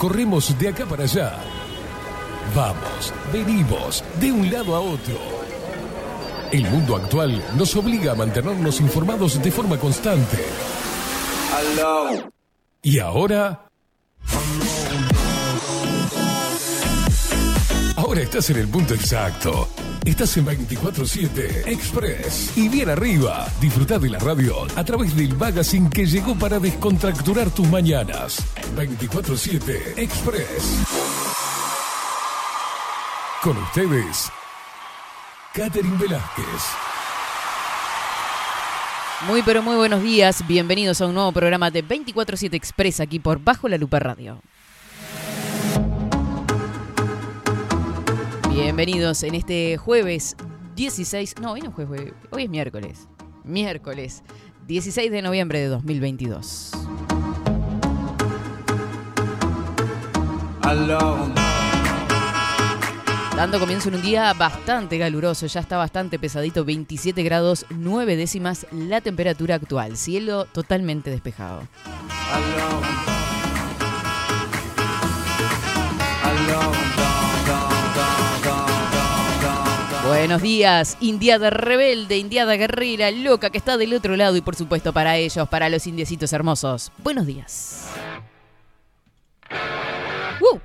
corremos de acá para allá. Vamos, venimos, de un lado a otro. El mundo actual nos obliga a mantenernos informados de forma constante. Y ahora... Ahora estás en el punto exacto. Estás en 24-7 Express. Y bien arriba, disfruta de la radio a través del magazine que llegó para descontracturar tus mañanas. 24-7 Express. Con ustedes, Catherine Velázquez. Muy pero muy buenos días, bienvenidos a un nuevo programa de 24-7 Express aquí por Bajo la Lupa Radio. Bienvenidos en este jueves 16, no, hoy no es jueves, hoy es miércoles, miércoles 16 de noviembre de 2022. Dando comienzo en un día bastante caluroso, ya está bastante pesadito, 27 grados 9 décimas la temperatura actual, cielo totalmente despejado. Buenos días, Indiada rebelde, Indiada guerrera, loca que está del otro lado y por supuesto para ellos, para los indiecitos hermosos. Buenos días. ¡Uh!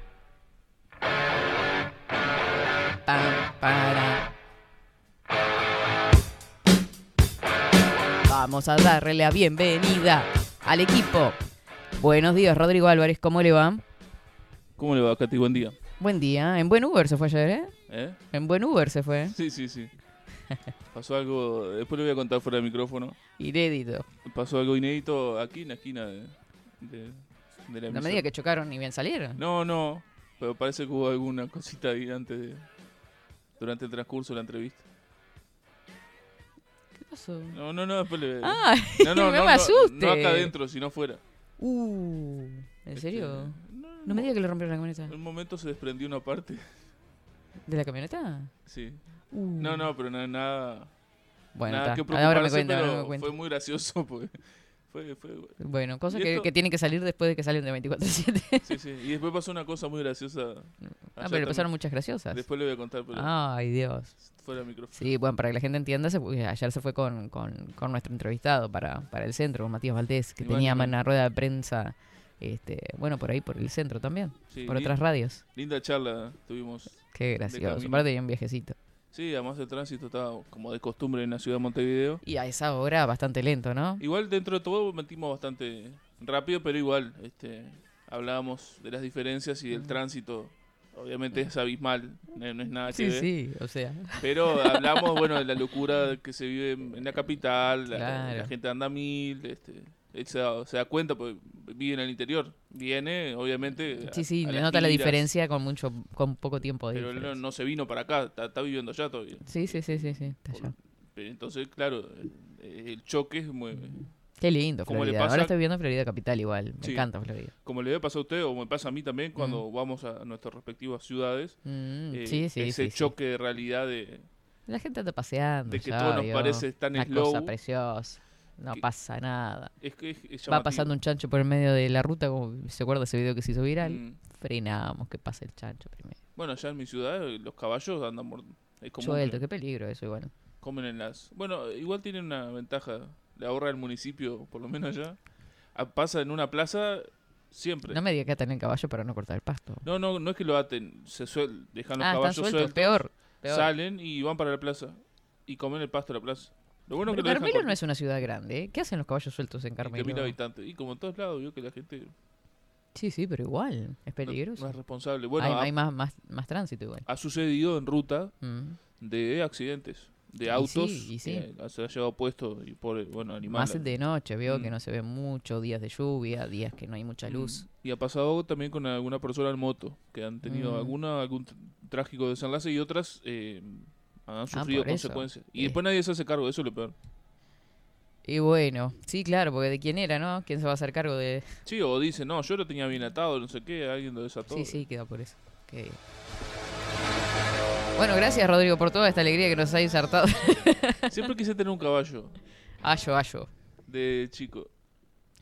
Pam, para. Vamos a darle la bienvenida al equipo. Buenos días, Rodrigo Álvarez, ¿cómo le va? ¿Cómo le va, Katy? Buen día. Buen día. En buen Uber se fue ayer, ¿eh? ¿Eh? En buen Uber se fue. Sí, sí, sí. Pasó algo, después le voy a contar fuera del micrófono. Inédito. Pasó algo inédito aquí en la esquina de, de, de la No me diga que chocaron y bien salieron. No, no, pero parece que hubo alguna cosita ahí antes de, durante el transcurso de la entrevista. ¿Qué pasó? No, no, no, después le... ¡Ay! no, no, me no, asuste. no acá adentro, sino fuera. Uh, ¿En serio? Este, no, No me diga que le rompieron la camioneta. En un momento se desprendió una parte. ¿De la camioneta? Sí. Uh. No, no, pero nada, nada, Bueno, nada está. que ahora me ahora cuenta. fue muy gracioso porque fue, fue, Bueno, cosas ¿Y que, que tienen que salir después de que salen de 24-7. Sí, sí. Y después pasó una cosa muy graciosa. ah, pero pasaron muchas graciosas. Después le voy a contar, pero Ay, Dios. fuera del micrófono. Sí, bueno, para que la gente entienda, se ayer se fue con, con, con nuestro entrevistado para, para el centro, con Matías Valdés, que tenía una rueda de prensa, este, bueno, por ahí, por el centro también, Sí, por otras radios. Linda charla tuvimos. Qué gracioso. Aparte, un viajecito. Sí, además el tránsito estaba como de costumbre en la ciudad de Montevideo. Y a esa hora bastante lento, ¿no? Igual dentro de todo metimos bastante rápido, pero igual este, hablábamos de las diferencias y del tránsito. Obviamente es abismal, no no es nada que Sí, ver. sí, o sea. Pero hablamos, bueno, de la locura que se vive en la capital, la, Claro. la gente anda mil, este, él se da, se da cuenta, porque vive en el interior, viene, obviamente. Sí, sí, a le nota la diferencia con mucho, con poco tiempo de Pero él no, se vino para acá, está, está viviendo allá todavía. Sí, sí, sí, sí, sí, está allá. Entonces, claro, el, el choque es muy... Qué lindo, Como le Florida. Ahora pasa- estoy viendo Florida Capital igual. Me Sí. encanta Florida. Como le pasar a usted, o me pasa a mí también, cuando vamos a nuestras respectivas ciudades, Mm, eh, sí, sí, ese choque de realidad de, La gente anda paseando. de que todo nos parece tan Una slow. cosa preciosa. No que- pasa nada. Es que es, es Va pasando un chancho por el medio de la ruta, como se acuerda ese video que se hizo viral. Mm. Frenamos que pase el chancho primero. Bueno, allá en mi ciudad eh, los caballos andan Suelto, qué peligro eso igual. comen en las... Bueno, igual tienen una ventaja, le ahorra el municipio, por lo menos allá. Ah, Pasa en una plaza siempre. No me diga que atan el caballo para no cortar el pasto. No, no, no es que lo aten, se suel, dejan los ah, están caballos sueltos, sueltos, peor. peor. salen y van para la plaza y comen el pasto de la plaza. Lo bueno es que Pero lo dejan Carmelo no es una ciudad grande. ¿eh? ¿Qué hacen los caballos sueltos en Carmelo? 20.000 habitantes. Y como en todos lados, vio que la gente no- Sí, sí, pero igual. Es no, peligroso. es responsable. Bueno, hay, ha, hay más, más, más tránsito igual. ha sucedido en ruta Mm. de accidentes, de Y autos sí, y sí. que se ha llevado puesto y por bueno, animal. Más de noche, veo que Mm. no se ve mucho, días de lluvia, días que no hay mucha luz. Y ha pasado también con alguna persona en moto, que han tenido Mm. alguna algún tr- trágico desenlace y otras eh, han sufrido Ah, eso. consecuencias. Y Eh. después nadie se hace cargo, eso es lo peor. Y bueno, sí, claro, porque de quién era, ¿no? ¿Quién se va a hacer cargo de...? Sí, o dice, no, yo lo tenía bien atado, no sé qué, alguien lo desató. Sí, sí, queda por eso. Bueno, gracias Rodrigo por toda esta alegría que nos ha insertado. Siempre quise tener un caballo ayo, ayo. de chico.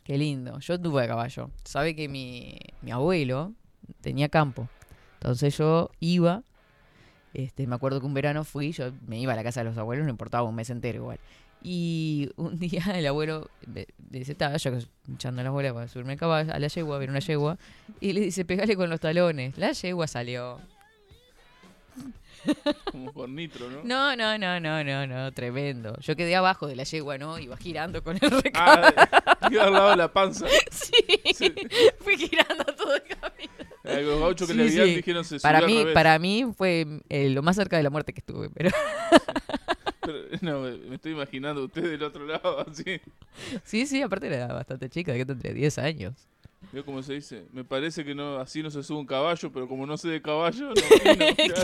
Qué lindo. Yo tuve a caballo. Sabe que mi, mi abuelo tenía campo. Entonces yo iba, este, me acuerdo que un verano fui, yo me iba a la casa de los abuelos, no importaba un mes entero igual. Y un día el abuelo me dice, estaba yo echando las bolas para subirme a, caballo, a la yegua, a ver una yegua, y le dice, pegale con los talones. La yegua salió. Como por nitro, ¿no? No, no, no, no, no, no, tremendo. Yo quedé abajo de la yegua, ¿no? Iba girando con el recado. Ah, al lado de la panza. Sí, Sí. fui girando todo el camino. A los gauchos que Sí, le habían sí. dijeron se Para al mí, revés. para mí fue eh, lo más cerca de la muerte que estuve, pero Pero, no, me, estoy imaginando usted del otro lado, así. sí, sí, aparte era bastante chica, que tendría 10 años. Veo cómo se dice. Me parece que no así no se sube un caballo, pero como no sé de caballo, no opino.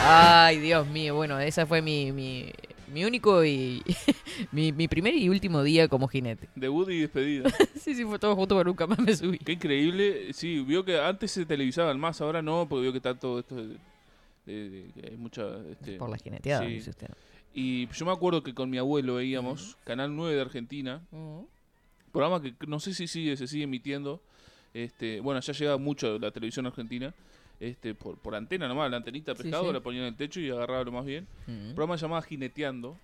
Ay, Dios mío, bueno, esa fue mi, mi, mi único y mi, mi primer y último día como jinete. Debut y despedida. Sí, sí, fue todo junto, pero nunca más me subí. Qué increíble. Sí, vio que antes se televisaban más, ahora no, porque vio que está todo esto de, de- de- hay mucha... Este, Por la jineteada, sí. dice usted. Y yo me acuerdo que con mi abuelo veíamos Canal 9 de Argentina, programa que no sé si sigue, se sigue emitiendo. Este, bueno, ya llega mucho la televisión argentina. Este, por, por antena nomás, la antenita pescado, sí. la ponían en el techo y agarraba lo más bien. Mm. programa llamado Jineteando,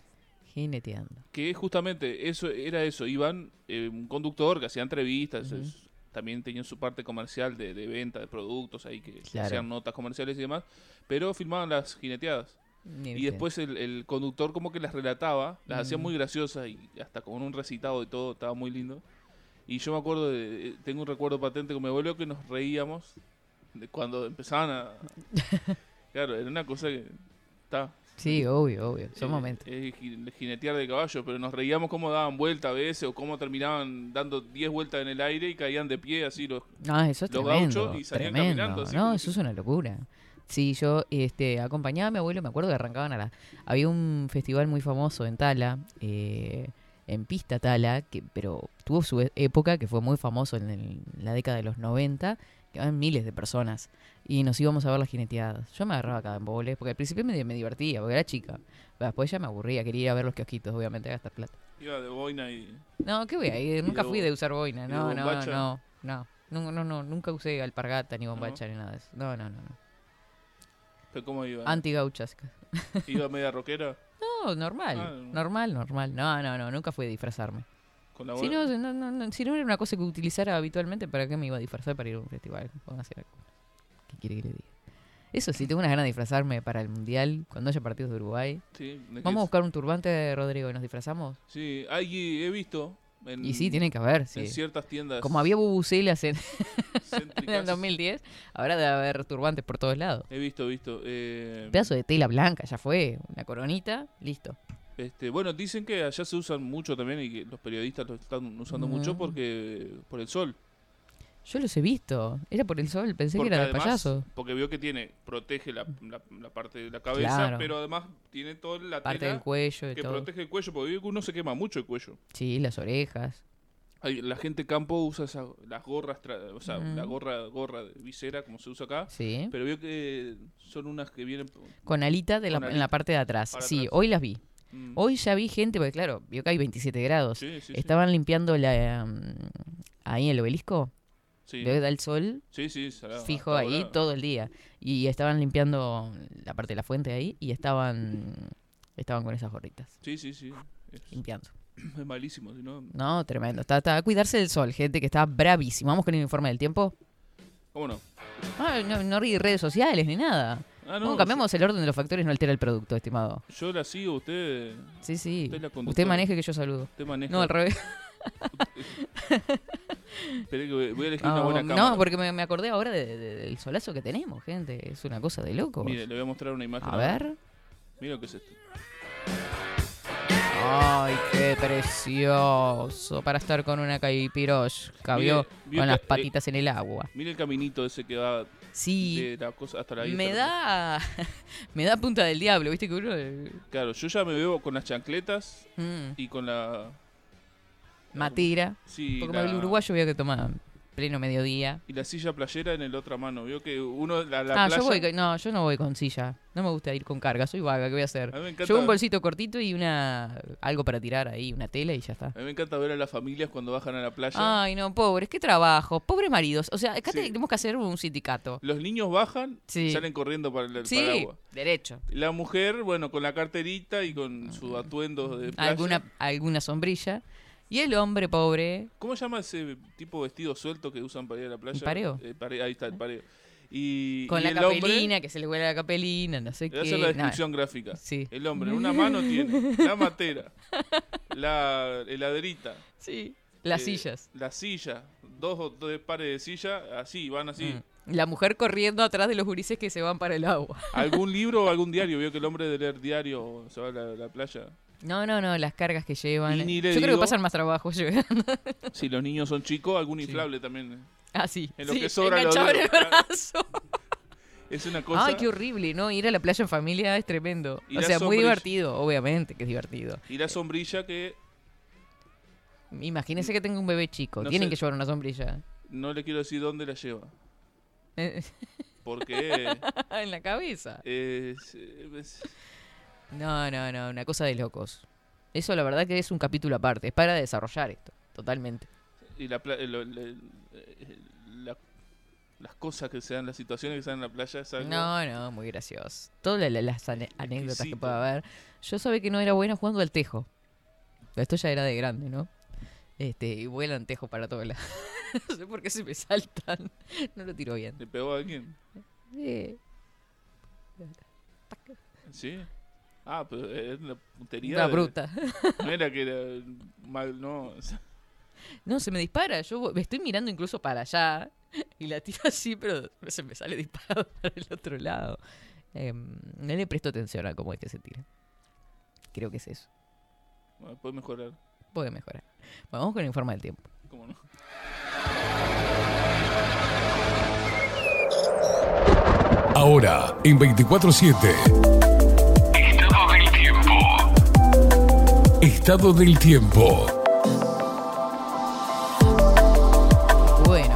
Jineteando. que justamente eso, era eso, iban eh, un conductor que hacía entrevistas, es- también tenían su parte comercial de, de venta de productos ahí que Claro. hacían notas comerciales y demás, pero filmaban las jineteadas. Y después el, el conductor como que las relataba, las hacía muy graciosas y hasta con un recitado y todo, estaba muy lindo. Y yo me acuerdo, de, tengo un recuerdo patente con mi abuelo que nos reíamos de cuando empezaban a... claro, era una cosa que... Está, Sí, obvio, obvio. Son eh, momentos. ji- jinetear de caballo, pero nos reíamos cómo daban vuelta a veces o cómo terminaban dando 10 vueltas en el aire y caían de pie así los... Ah, eso es los tremendo. gauchos y salían tremendo. caminando, así no, eso que- es una locura. Sí, yo este, acompañaba a mi abuelo, me acuerdo que arrancaban a la... Había un festival muy famoso en Tala, eh, en Pista Tala, que, pero tuvo su e- época, que fue muy famoso en, el- en la década de los 90, que miles de personas. Y nos íbamos a ver las jineteadas. Yo me agarraba cada embole, porque al principio me, me divertía, porque era chica. Pero después ya me aburría, quería ir a ver los kiosquitos, obviamente, a gastar plata. Iba de boina y... No, ¿qué voy a ir? Nunca de fui de usar boina. No, no, bombacha? no, no. No, no, no, nunca usé alpargata ni bombacha ni nada de eso. No, no, no. no. ¿Pero cómo iba? Anti-gauchas. ¿Iba media rockera? No, normal. Ah, no. Normal, normal. No, no, no. Nunca fui a disfrazarme. Con la Si no, no, no, no, si no era una cosa que utilizara habitualmente, ¿para qué me iba a disfrazar para ir a un festival? ¿Qué quiere que le diga? Eso sí, tengo unas ganas de disfrazarme para el Mundial, cuando haya partidos de Uruguay. Sí, ¿de Vamos a buscar un turbante, Rodrigo, y nos disfrazamos. Sí, ahí he visto en, Y sí, tiene que haber, en ciertas tiendas Como había bubucelas en, en el 2010, ahora debe haber turbantes por todos lados. He visto, visto. eh, pedazo de tela blanca, ya fue. Una coronita, listo. Este, bueno, dicen que allá se usan mucho también y que los periodistas lo están usando mucho Mm. porque por el sol. Yo los he visto. Era por el sol, pensé Porque que era de payaso. Porque vio que tiene, protege la, la- la parte de la cabeza, Claro. pero además tiene toda la Parte tela del cuello y que todo. protege el cuello, porque vio que uno se quema mucho el cuello. Sí, las orejas. Hay- la gente campo usa esa- las gorras, tra- o sea, Mm. la gorra, gorra de visera, como se usa acá, Sí. pero vio que son unas que vienen... Con alita de la- Con en la parte de atrás. Para Sí, atrás. hoy las vi. Mm, Hoy ya vi gente, porque claro, vio que hay 27 grados. sí, sí, sí. Estaban limpiando la mm, ahí el obelisco. Sí, da el sol sí, sí, será fijo ahí todo el día. Y estaban limpiando la parte de la fuente ahí y estaban estaban con esas gorritas, Sí, sí, sí. Es, limpiando. es malísimo, si no... No, tremendo. Está, está a cuidarse del sol, gente que está bravísima. Vamos con el informe del tiempo. ¿Cómo no? Ah, no, no redes sociales ni nada. Ah, Bueno, cambiamos el orden de los factores, no altera el producto, estimado. Yo, la sigo, usted, Sí, sí. Usted Usted maneje que yo saludo. usted maneja... No, al revés. Esperé que voy a elegir una No, buena no, cámara. porque me, me acordé ahora de- de- del solazo que tenemos, gente. Es una cosa de loco. Mire, le voy a mostrar una imagen. A ahora. ver. Mira lo que es esto. Ay, qué precioso. Para estar con una ¿vio? vio Con las eh, patitas en el agua. Mire el caminito ese que va Sí. de la cosa hasta la Me da. me da punta del diablo, ¿viste? Que uno. Claro, yo ya me veo con las chancletas mm, y con la... matira. Sí, Porque la- el uruguayo veo que toma pleno mediodía. Y la silla playera en el otra mano. Vio que uno, la, la ah, playa... yo voy, no, yo no voy con silla. No me gusta ir con carga, soy vaga, ¿qué voy a hacer? A mí me encanta- Llevo un bolsito cortito y una algo para tirar ahí, una tela y ya está. A mí me encanta ver a las familias cuando bajan a la playa. Ay, no, pobres, qué trabajo. Pobres maridos. O sea, acá Sí. tenemos que hacer un sindicato. Los niños bajan Sí. y salen corriendo para el, para el Sí, agua. derecho. La mujer, bueno, con la carterita y con su atuendo de playa. Alguna, alguna sombrilla. Y el hombre pobre, ¿Cómo se llama ese tipo de vestido suelto que usan para ir a la playa? ¿El pareo? Eh, ahí está, el pareo. Y, con y la el hombre- capelina, que se le huele la capelina, no sé Le voy a qué. hacer la descripción gráfica. Sí. El hombre en una mano tiene la matera, la heladerita, Sí. Las eh, sillas. la silla, dos o tres pares de silla, así, van así. Mm. La mujer corriendo atrás de los gurises que se van para el agua. ¿Algún libro o algún diario? Vio que el hombre de leer diario se va a la, la playa. No, no, no, las cargas que llevan. Yo creo que pasan más trabajo llegando. Si los niños son chicos, algún Sí. inflable también. Ah, sí. En lo sí, que sobra en el brazo. Es una cosa. Ay, qué horrible, ¿no? Ir a la playa en familia es tremendo. O sea, muy divertido, obviamente que es divertido. Y la sombrilla que Imagínense que tengo un bebé chico, No tienen sé. que llevar una sombrilla. no le quiero decir dónde la lleva. Eh, Porque en la cabeza. es, es- No, no, no, una cosa de locos. Eso la verdad que es un capítulo aparte, es para desarrollar esto, totalmente. y la, pla- lo- le- la- las cosas que se dan, las situaciones que se dan en la playa es algo. No, no, muy gracioso. Todas la- la- las ane- anécdotas que pueda haber. Yo sabía que no era buena jugando al tejo. Pero Esto ya era de grande, ¿no? Este, y vuelan tejo para todos lados. no sé por qué se me saltan. No lo tiro bien. ¿Le pegó a alguien? Eh, ¿Sí? Ah, pero es una puntería. una de- bruta. No era que era mal, no. o sea, No, se me dispara. Yo me estoy mirando incluso para allá y la tiro así, pero se me sale disparado para el otro lado. Em, no le presto atención a cómo es que se tira. Creo que es eso. bueno, puede mejorar. Puede mejorar. Bueno, vamos con el informe del tiempo. ¿Cómo no? Ahora, en 24-7. Estado del tiempo.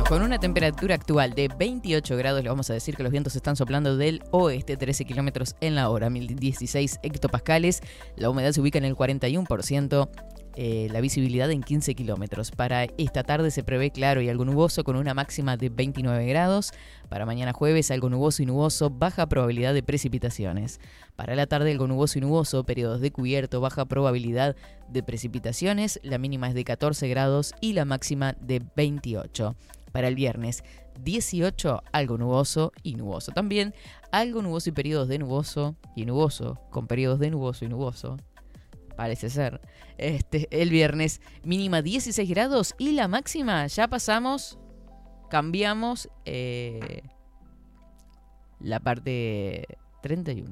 Con una temperatura actual de 28 grados, le vamos a decir que los vientos están soplando del oeste 13 kilómetros en la hora, 1016 hectopascales. La humedad se ubica en el 41%. eh, la visibilidad en 15 kilómetros. Para esta tarde se prevé claro y algo nuboso con una máxima de 29 grados. Para mañana jueves algo nuboso y nuboso, baja probabilidad de precipitaciones. Para la tarde algo nuboso y nuboso, periodos de cubierto, baja probabilidad de precipitaciones. La mínima es de 14 grados y la máxima de 28. Para el viernes 18 algo nuboso y nuboso también. Algo nuboso y periodos de nuboso y nuboso con periodos de nuboso y nuboso. Parece ser. Este, el viernes mínima 16 grados y la máxima ya pasamos, cambiamos eh, la parte 31.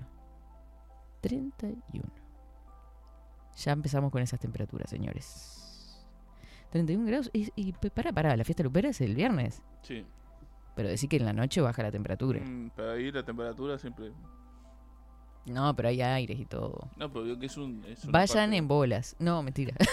31. Ya empezamos con esas temperaturas, señores. 31 grados. Y, y pará, pará, la fiesta lupera es el viernes. Sí. Pero decir que en la noche baja la temperatura. Mm, para ahí la temperatura siempre. No, pero hay aires y todo. No, pero veo que es un. es una Vayan parte- en bolas. No, mentira.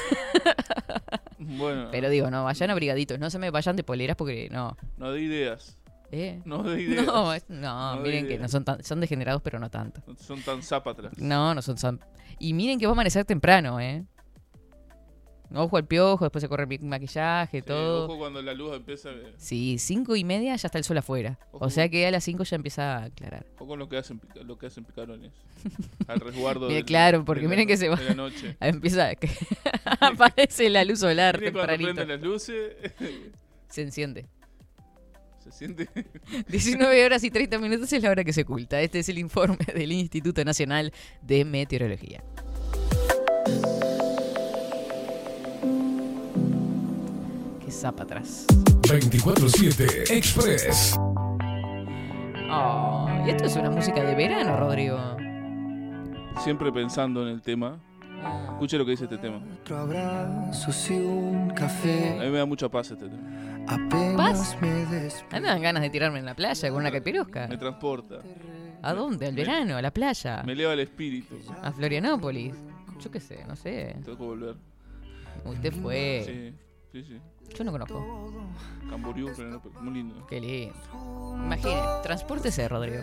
Bueno, Pero digo, no, vayan abrigaditos. No se me vayan de poleras porque no. no de ideas. ¿Eh? No de ideas. No, es- no, miren que ideas. no son tan, son degenerados, pero no tanto. No son tan zapatras. No, no son tan- Y miren que va a amanecer temprano, ¿eh? Ojo al piojo, después se corre el maquillaje, Sí, todo. ojo cuando la luz empieza. eh, Sí, cinco y media ya está el sol afuera. Ojo. O sea que a las cinco ya empieza a aclarar. Ojo con lo que hacen, lo que hacen picarones. Al resguardo. Mire, del- claro, porque de la miren que no- se va- de la noche. Ahí Empieza a que aparece la luz solar cuando tempranito. prenden las luces. Se enciende. se siente. 19 horas y 30 minutos es la hora que se oculta. Este es el informe del Instituto Nacional de Meteorología. Zapa atrás. 24-7 Express. Oh, y esto es una música de verano, Rodrigo. Siempre pensando en el tema. Escuche lo que dice este tema. Otro abrazo y un A mí me da mucha paz este tema. ¿Paz? me A mí me dan ganas de tirarme en la playa con una capirosca. Me transporta. ¿A dónde? ¿Al verano? ¿A la playa? Me eleva el espíritu. ¿A Florianópolis? Yo qué sé, no sé. Tengo que volver. Usted fue. Sí. Sí, sí. Yo no conozco. Camboriú, muy lindo. Qué lindo. Imagine, transpórtese, Rodrigo.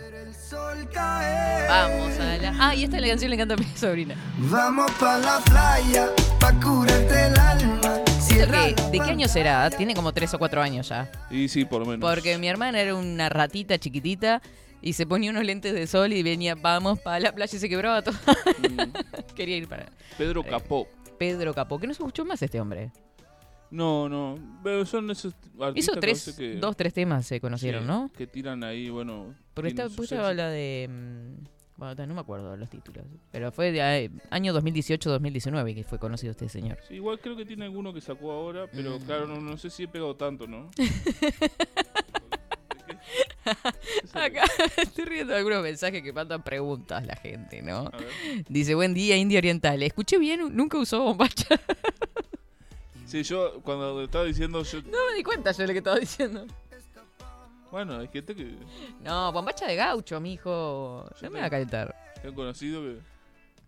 Vamos a la. Ah, y esta es la canción le encanta a mi sobrina. Vamos pa' la playa, pa' curarte el alma. Que, ¿De qué año será? Tiene como 3 o 4 años ya. Y sí, por lo menos. Porque mi hermana era una ratita chiquitita y se ponía unos lentes de sol y venía, vamos para la playa y se quebraba todo. Mm, Quería ir para Pedro Capó. Pedro Capó, que no se escuchó más este hombre. No, no. Pero son esos artistas Hizo tres, que, dos, tres temas se conocieron, sí, ¿no? Que tiran ahí, bueno. Porque puse éxitos. la de... mm, Bueno, no me acuerdo los títulos. Pero fue de eh, año 2018-2019 que fue conocido este señor. Sí, igual creo que tiene alguno que sacó ahora, pero Mm. claro, no, no sé si he pegado tanto, ¿no? Acá estoy riendo de algunos mensajes que mandan preguntas la gente, ¿no? Dice, buen día, India Oriental. Escuché bien, nunca usó bombacha. Sí, yo cuando estaba diciendo, yo, No me di cuenta yo de lo que estaba diciendo. bueno, hay gente que No, bombacha de gaucho, mijo. No me va a calentar. han conocido que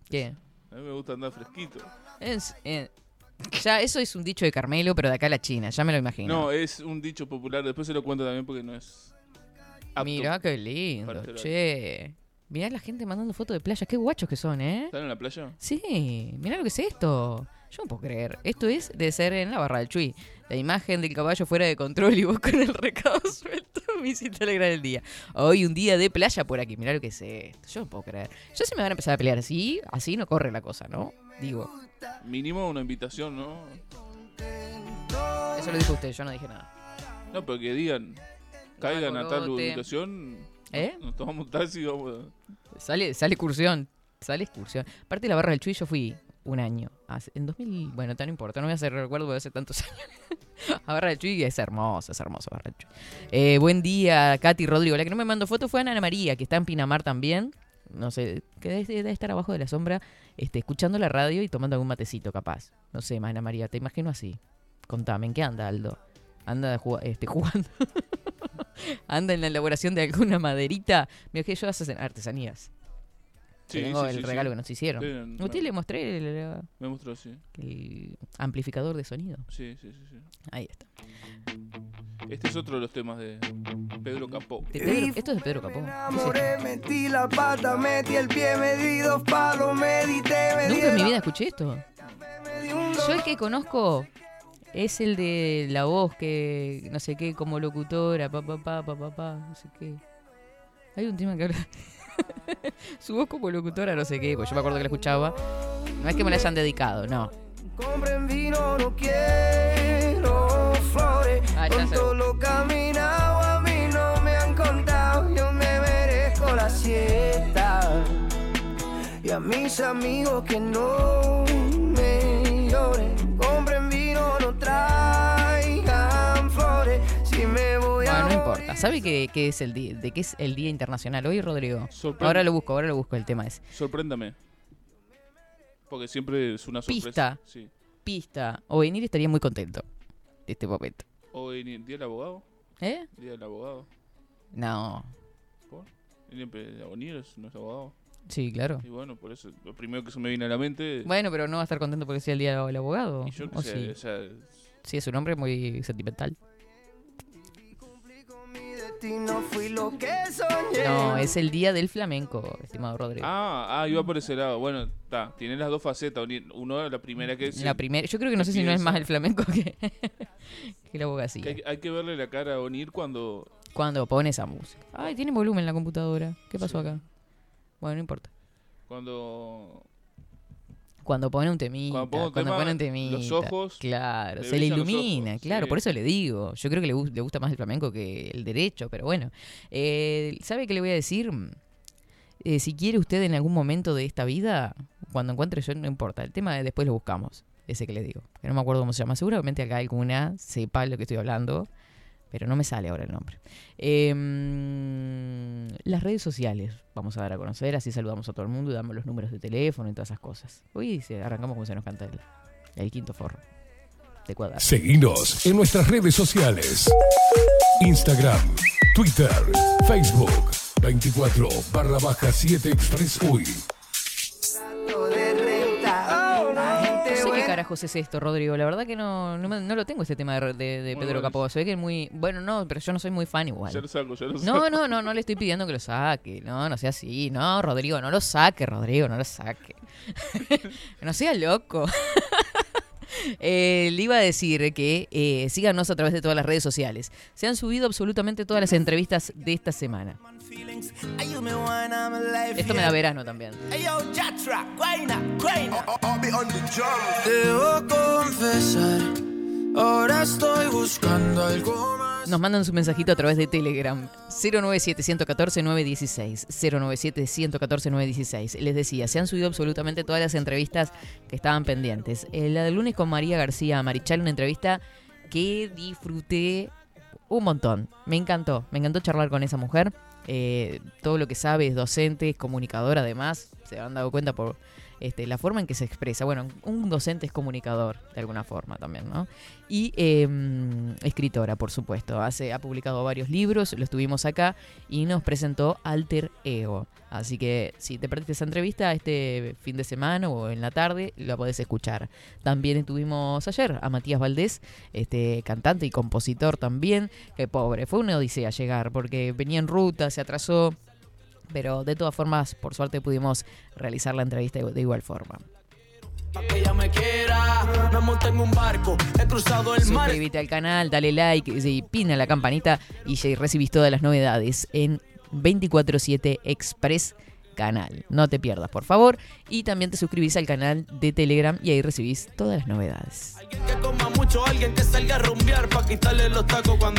¿Qué? a mí me gusta andar fresquito. Es, eh, ya, eso es un dicho de Carmelo, pero de acá a la China, ya me lo imagino. No, es un dicho popular, después se lo cuento también porque no es apto. Mira qué lindo, che. Mirá la gente mandando fotos de playa, qué guachos que son, ¿eh? ¿Están en la playa? Sí, mirá lo que es esto. Yo no puedo creer. Esto es de ser en la barra del Chuy. La imagen del caballo fuera de control y vos con el recado suelto me hiciste alegrar el día. Hoy un día de playa por aquí. Mirá lo que es esto. Yo no puedo creer. Yo se me van a empezar a pelear así. Así no corre la cosa, ¿no? Digo. Mínimo una invitación, ¿no? Eso lo dijo usted, yo no dije nada. No, pero que digan, caigan a tal ubicación, ¿Eh? nos tomamos un taxi y vamos a... Sale, sale excursión. Sale excursión. Aparte de la barra del Chuy, yo fui un año. En 2000, bueno, tan no importa, no voy a hacer recuerdo de hace tantos años. Barra del Chuy es hermosa, es hermosa Barra Chuy. Eh, buen día, Katy Rodrigo. La que no me mandó foto fue Ana María, que está en Pinamar también. No sé, que debe, estar abajo de la sombra, este, escuchando la radio y tomando algún matecito, capaz. No sé, Ana María, te imagino así. Contame, ¿en qué anda Aldo? Anda ju- este, jugando. anda en la elaboración de alguna maderita. Mira que yo hacen artesanías. Sí, Tengo sí, el sí, regalo sí. que nos hicieron. Usted no, le mostré el, el- Me mostró, sí. el amplificador de sonido. Sí, sí, sí, sí. Ahí está. Este es otro de los temas de Pedro Capó. De Pedro- esto es de Pedro Capó. ¿Qué es esto? Enamoré, metí la pata, metí el pie, me di dos palos, medité, me di Nunca en mi vida escuché esto. me Yo el que conozco es el de la voz que no sé qué como locutora, pa pa pa pa pa, pa, no sé qué. Hay un tema que habla su voz como locutora, no sé qué, pues yo me acuerdo que la escuchaba. No es que me la hayan dedicado, no. Compren vino, no quiero flores. Ah, ya Con sé. todo lo caminado a mí no me han contado. Yo me merezco la siesta. Y a mis amigos que no me lloren. Compren vino, no traigan no. ¿Sabe qué, qué es el día, de qué es el Día Internacional hoy, Rodrigo? Sorprende- Ahora lo busco, ahora lo busco el tema es. Sorpréndame. Porque siempre es una sorpresa. Pista. Sí. Pista. O venir estaría muy contento de este momento. O en el Día del Abogado. ¿Eh? Día del Abogado. No. ¿Por? De Abonir es abogado. Sí, claro. Y bueno, por eso lo primero que se me viene a la mente. Bueno, pero no va a estar contento porque sea el día del abogado. y yo que ¿O sé, sí? o sea, Sí, es un hombre muy sentimental. Mi destino, fui lo que soñé. No, es el día del flamenco, estimado Rodrigo. Ah, ah, iba por ese lado. Bueno, está. Tiene las dos facetas. Uno, la primera que es. la primera, yo creo que no sé si no es más el flamenco que, que la que abogacía. hay, hay que verle la cara a Onir cuando. Cuando pone esa música. Ay, tiene volumen la computadora. ¿Qué pasó Sí. acá? Bueno, no importa. Cuando. Cuando pone un temita, Cuando cuando, tema, pone un temita. los ojos, Claro, se le ilumina, ojos, claro, sí. por eso le digo. Yo creo que le, le gusta más el flamenco que el derecho, pero bueno. Eh, ¿Sabe qué le voy a decir? Eh, si quiere usted en algún momento de esta vida, cuando encuentre yo, no importa. El tema de después lo buscamos, ese que le digo. Que no me acuerdo cómo se llama. Seguramente acá alguna sepa lo que estoy hablando, pero no me sale ahora el nombre. Em, las redes sociales vamos a dar a conocer, así saludamos a todo el mundo y damos los números de teléfono y todas esas cosas. Se arrancamos como se nos canta el, quinto forro de cuadrar. Seguinos en nuestras redes sociales. Instagram, Twitter, Facebook, 24 barra baja 7 Express UI. Carajos es esto, Rodrigo? La verdad que no, no, me- no lo tengo este tema de, de- Pedro. Capó. Se ve que es muy... Bueno, no, pero yo no soy muy fan igual. Lo saco, ya lo saco. No, no, no, no le estoy pidiendo que lo saque. No, no sea así. No, Rodrigo, no lo saque, Rodrigo, no lo saque. no sea loco. Eh, le iba a decir que eh, síganos a través de todas las redes sociales. Se han subido absolutamente todas las entrevistas de esta semana. Esto me da verano también. Debo confesar, ahora estoy buscando algo más. Nos mandan su mensajito a través de Telegram. 097-114-916. 097-114-916. Les decía, se han subido absolutamente todas las entrevistas que estaban pendientes. Eh, la del lunes con María García Marichal, una entrevista que disfruté un montón. Me encantó. Me encantó charlar con esa mujer. Eh, todo lo que sabe, es docente, es comunicadora además. Se han dado cuenta por este, la forma en que se expresa. Bueno, un docente es comunicador de alguna forma también, ¿no? Y eh, escritora, por supuesto. Hace, ha publicado varios libros, los tuvimos acá y nos presentó Alter Ego. Así que si te perdiste esa entrevista este fin de semana o en la tarde, la podés escuchar. También tuvimos ayer a Matías Valdés, este cantante y compositor también, que pobre, fue una odisea llegar porque venía en ruta, se atrasó, pero de todas formas, por suerte pudimos realizar la entrevista de, igual forma. Suscríbete al canal, dale like y pina la campanita y recibís todas las novedades en 24-7 Express canal. No te pierdas, por favor. Y también te suscribís al canal de Telegram y ahí recibís todas las novedades.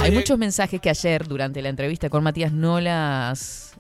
Hay muchos mensajes que ayer, durante la entrevista con Matías, no las.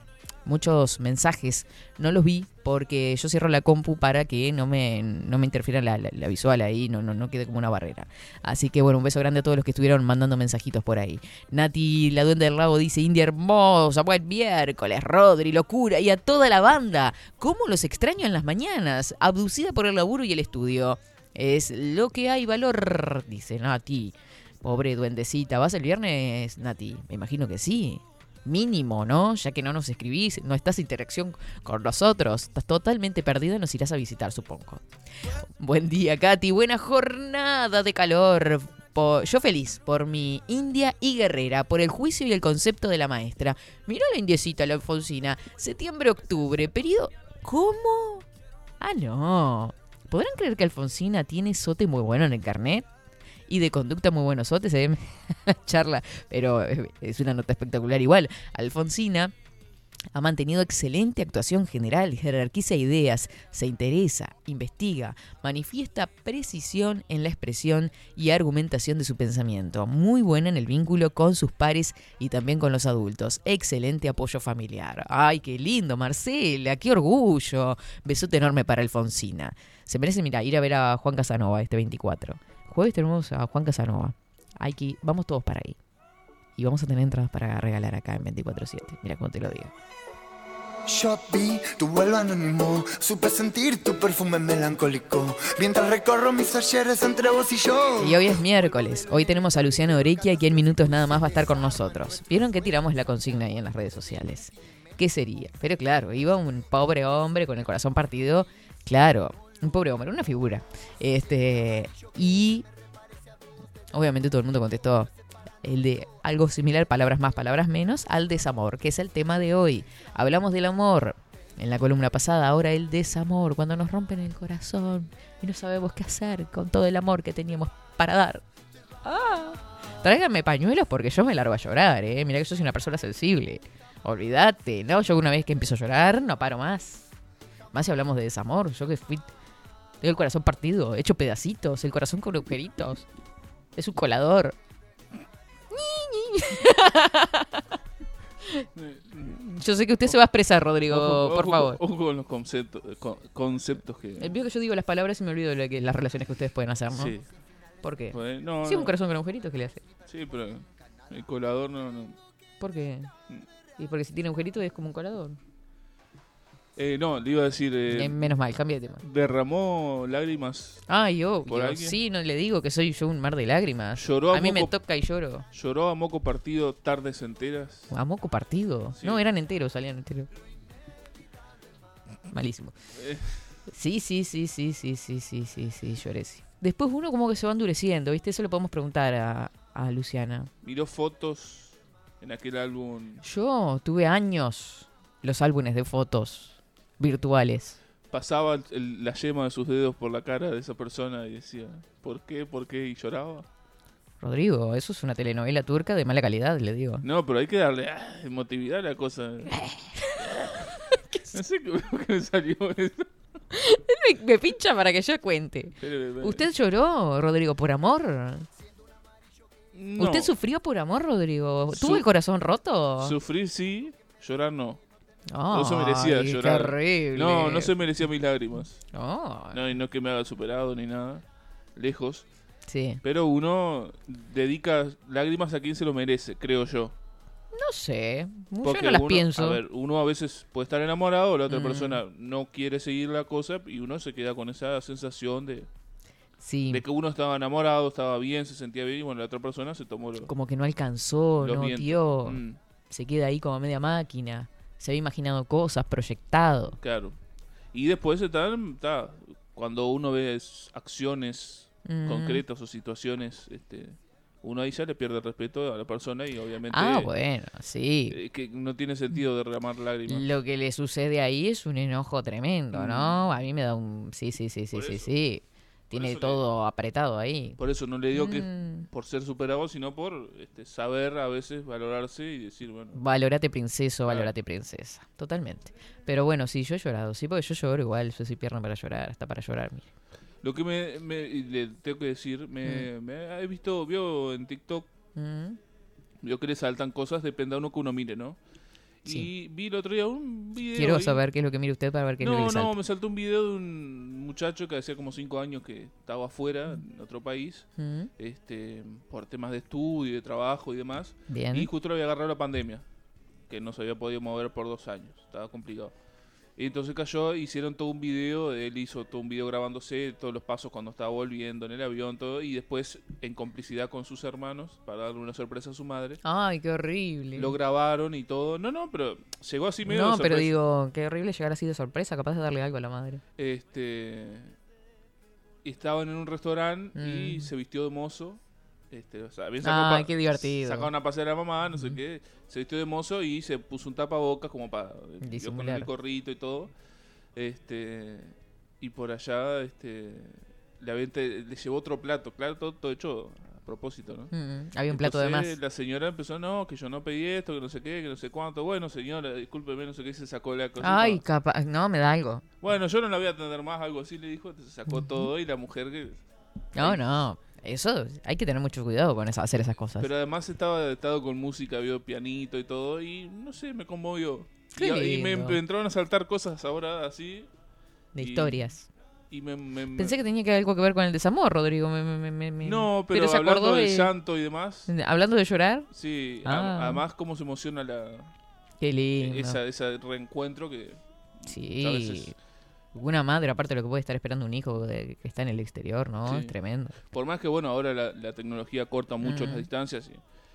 Muchos mensajes no los vi porque yo cierro la compu para que no me, no me interfiera la, visual ahí, no, no, no quede como una barrera. Así que bueno, un beso grande a todos los que estuvieron mandando mensajitos por ahí. Nati, la duende del lago, dice India hermosa, buen miércoles, Rodri, locura, y a toda la banda. ¿Cómo los extraño en las mañanas? Abducida por el laburo y el estudio. Es lo que hay valor, dice Nati. Pobre duendecita, ¿vas el viernes, Nati? Me imagino que sí. Mínimo, ¿no? Ya que no nos escribís, no estás en interacción con nosotros, estás totalmente perdido y nos irás a visitar, supongo. Buen día, Katy, buena jornada de calor. Yo feliz por mi India y guerrera, por el juicio y el concepto de la maestra. Mirá la indiecita, la Alfonsina. Septiembre-octubre, periodo... ¿Cómo? Ah, no. ¿Podrán creer que Alfonsina tiene sote muy bueno en el carnet? Y de conducta muy buenos sotes, se la charla, pero eh, es una nota espectacular igual. Alfonsina ha mantenido excelente actuación general, jerarquiza ideas, se interesa, investiga, manifiesta precisión en la expresión y argumentación de su pensamiento. Muy buena en el vínculo con sus pares y también con los adultos. Excelente apoyo familiar. Ay, qué lindo, Marcela, qué orgullo. Besote enorme para Alfonsina. Se merece, mira, ir a ver a Juan Casanova este 24. Jueves tenemos a Juan Casanova. Hay que vamos todos para ahí. Y vamos a tener entradas para regalar acá en 24-7. Mira cómo te lo digo. Yo vi tu vuelo anónimo, supe sentir tu perfume melancólico. Mientras recorro mis ayeres entre vos y yo. Y hoy es miércoles. Hoy tenemos a Luciano Orequia, que en minutos nada más va a estar con nosotros. ¿Vieron que tiramos la consigna ahí en las redes sociales? ¿Qué sería? Pero claro, iba un pobre hombre con el corazón partido. Claro, un pobre hombre, una figura. Este. Y. Obviamente todo el mundo contestó el de algo similar, palabras más, palabras menos, al desamor, que es el tema de hoy. Hablamos del amor en la columna pasada, ahora el desamor, cuando nos rompen el corazón y no sabemos qué hacer con todo el amor que teníamos para dar. Ah, tráiganme pañuelos porque yo me largo a llorar, ¿eh? Mira que yo soy una persona sensible. Olvídate, ¿no? Yo una vez que empiezo a llorar, no paro más. Más si hablamos de desamor, yo que fui... Tengo el corazón partido, hecho pedacitos, el corazón con agujeritos. Es un colador. Yo sé que usted se va a expresar, Rodrigo, Ojo- por ojo- favor. Ojo con los conceptos, con- conceptos que. El vio que yo digo las palabras y me olvido de lo que, las relaciones que ustedes pueden hacer, ¿no? Sí. ¿Por qué? Pues, no, Sí, un no. corazón con agujeritos, ¿qué le hace? Sí, pero el colador no. no. ¿Por qué? Y porque si tiene agujeritos es como un colador. Eh, no, le iba a decir. eh, Eh, menos mal, cambia de tema. derramó lágrimas. Ay, ¿Por obvio. alguien? Sí, no le digo que soy yo un mar de lágrimas. Lloró a a mí me moco- toca y lloro. Lloró a moco partido tardes enteras. A moco partido. Sí. No, eran enteros, salían enteros. Malísimo. Eh. Sí, sí, sí, sí, sí, sí, sí, sí, sí, lloré, sí. después uno como que se va endureciendo, ¿viste? Eso lo podemos preguntar a, a Luciana. Miró fotos en aquel álbum. Yo tuve años los álbumes de fotos virtuales. Pasaba el- la yema de sus dedos por la cara de esa persona y decía, ¿por qué? ¿Por qué? Y lloraba. Rodrigo, eso es una telenovela turca de mala calidad, le digo. No, pero hay que darle ah, emotividad a la cosa. no sé cómo que me salió eso. Me, me pincha para que yo cuente. Pero- ¿Usted lloró, Rodrigo, por amor? No. ¿Usted sufrió por amor, Rodrigo? ¿Tuvo Su- el corazón roto? Sufrir sí, llorar no. No se merecía llorar. No, no se merecía mis lágrimas. No. No, y no que me haga superado ni nada. Lejos. Sí. Pero uno dedica lágrimas a quien se lo merece, creo yo. No sé. Yo Porque no las uno, pienso. A ver, uno a veces puede estar enamorado, la otra Mm. persona no quiere seguir la cosa y uno se queda con esa sensación de, sí. de que uno estaba enamorado, estaba bien, se sentía bien y bueno, la otra persona se tomó lo, Como que no alcanzó, no vientos. dio. Mm, Se queda ahí como media máquina. Se había imaginado cosas, proyectado. claro. Y después está, está, cuando uno ve es- acciones Mm. concretas o situaciones, este, uno ahí ya le pierde el respeto a la persona y obviamente Ah, bueno, sí. eh, que no tiene sentido derramar lágrimas. Lo que le sucede ahí es un enojo tremendo, ¿no? A mí me da un... Sí, sí, sí, sí, Mm. Sí, sí. Tiene le- todo apretado ahí. Por eso no le digo que Mm. por ser superado, sino por este, saber a veces valorarse y decir, bueno, Valorate princeso, Claro. valorate princesa. Totalmente. Pero bueno, sí, yo he llorado. Sí, porque yo lloro igual. Yo soy pierna para llorar. Hasta para llorar, mire. lo que me, me- y le tengo que decir, me, me he visto, vio en TikTok, Mm. vio que le saltan cosas, depende a uno que uno mire, ¿no? Sí. Y vi el otro día un video. Quiero saber qué es lo que mire usted para ver qué es lo que No, no, me saltó un video de un muchacho que hacía como cinco años que estaba afuera, en otro país, Mm. este, por temas de estudio, de trabajo y demás. Bien. Y justo lo había agarrado la pandemia, que no se había podido mover por dos años, estaba complicado. Y entonces cayó, hicieron todo un video, él hizo todo un video grabándose todos los pasos cuando estaba volviendo en el avión, todo, y después en complicidad con sus hermanos, para darle una sorpresa a su madre, Ay, qué horrible. lo grabaron y todo. No, no, pero llegó así medio no, de pero digo, qué horrible llegar así de sorpresa, capaz de darle algo a la madre. Este, estaban en un restaurante y Mm. se vistió de mozo. Este, o sea, bien Ay, pa- qué divertido. Sacaron a pasear a la mamá, no sé qué. Se vistió de mozo y se puso un tapabocas como para. vio con Disimular. el gorrito y todo. Este. Y por allá, este. Te- le llevó otro plato, claro, todo, todo hecho a propósito, ¿no? Mm, Había un plato de más. La señora empezó, no, que yo no pedí esto, que no sé qué, que no sé cuánto. Bueno, señora, discúlpeme, no sé qué, se sacó la cosa. Ay, capaz. No, me da algo. Bueno, yo no la voy a atender más, algo así le dijo, entonces sacó todo y la mujer que... No, no. Eso, hay que tener mucho cuidado con esa- hacer esas cosas. Pero además estaba estado con música, vio pianito y todo y no sé, me conmovió. Y, y me, lindo. entraron a saltar cosas ahora así de y- historias. y me... me- me- Pensé que tenía que algo que ver con el desamor, Rodrigo. me- me- me- me- No, pero, se hablando acordó del de... llanto y demás, Hablando de llorar. sí, Ah. además cómo se emociona la, Qué lindo. esa, ese reencuentro que... Sí. a veces- Una madre, aparte de lo que puede estar esperando un hijo de- que está en el exterior, ¿no? Sí. Es tremendo. Por más que, bueno, ahora la, la tecnología corta mucho Mm. las distancias y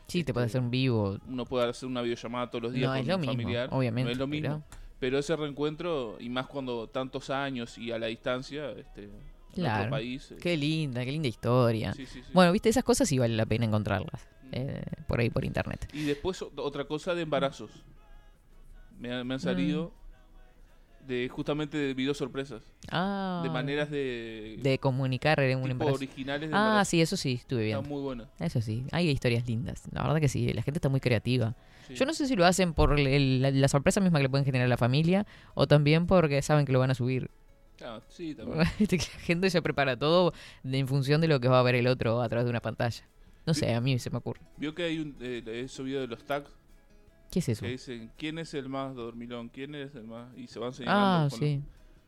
Sí, te Este, puede hacer un vivo. uno puede hacer una videollamada todos los días No con es lo un mismo, familiar. obviamente. No es lo mismo. pero- Pero ese reencuentro, y más cuando tantos años y a la distancia, este, Claro. otro país. eh, Qué linda, qué linda historia. sí, sí, sí. Bueno, viste, esas cosas sí vale la pena encontrarlas. Mm. eh, por ahí, por internet. Y después otra cosa de embarazos. Me, han- me han salido de justamente de videos sorpresas. Ah. De maneras de, De comunicar en un embarazo. originales de Ah, embarazo. sí, eso sí, estuve Está bien. muy buena. Eso sí, hay historias lindas. La verdad que sí, la gente está muy creativa. sí. Yo no sé si lo hacen por el- la, la sorpresa misma que le pueden generar a la familia o también porque saben que lo van a subir. Ah, sí, también. La gente se prepara todo en función de lo que va a ver el otro a través de una pantalla. No sé, a mí se me ocurre. Vio que hay un eh, de los tags ¿Qué es eso? que dicen quién es el más dormilón, quién es el más y se van señalando Ah, con- sí.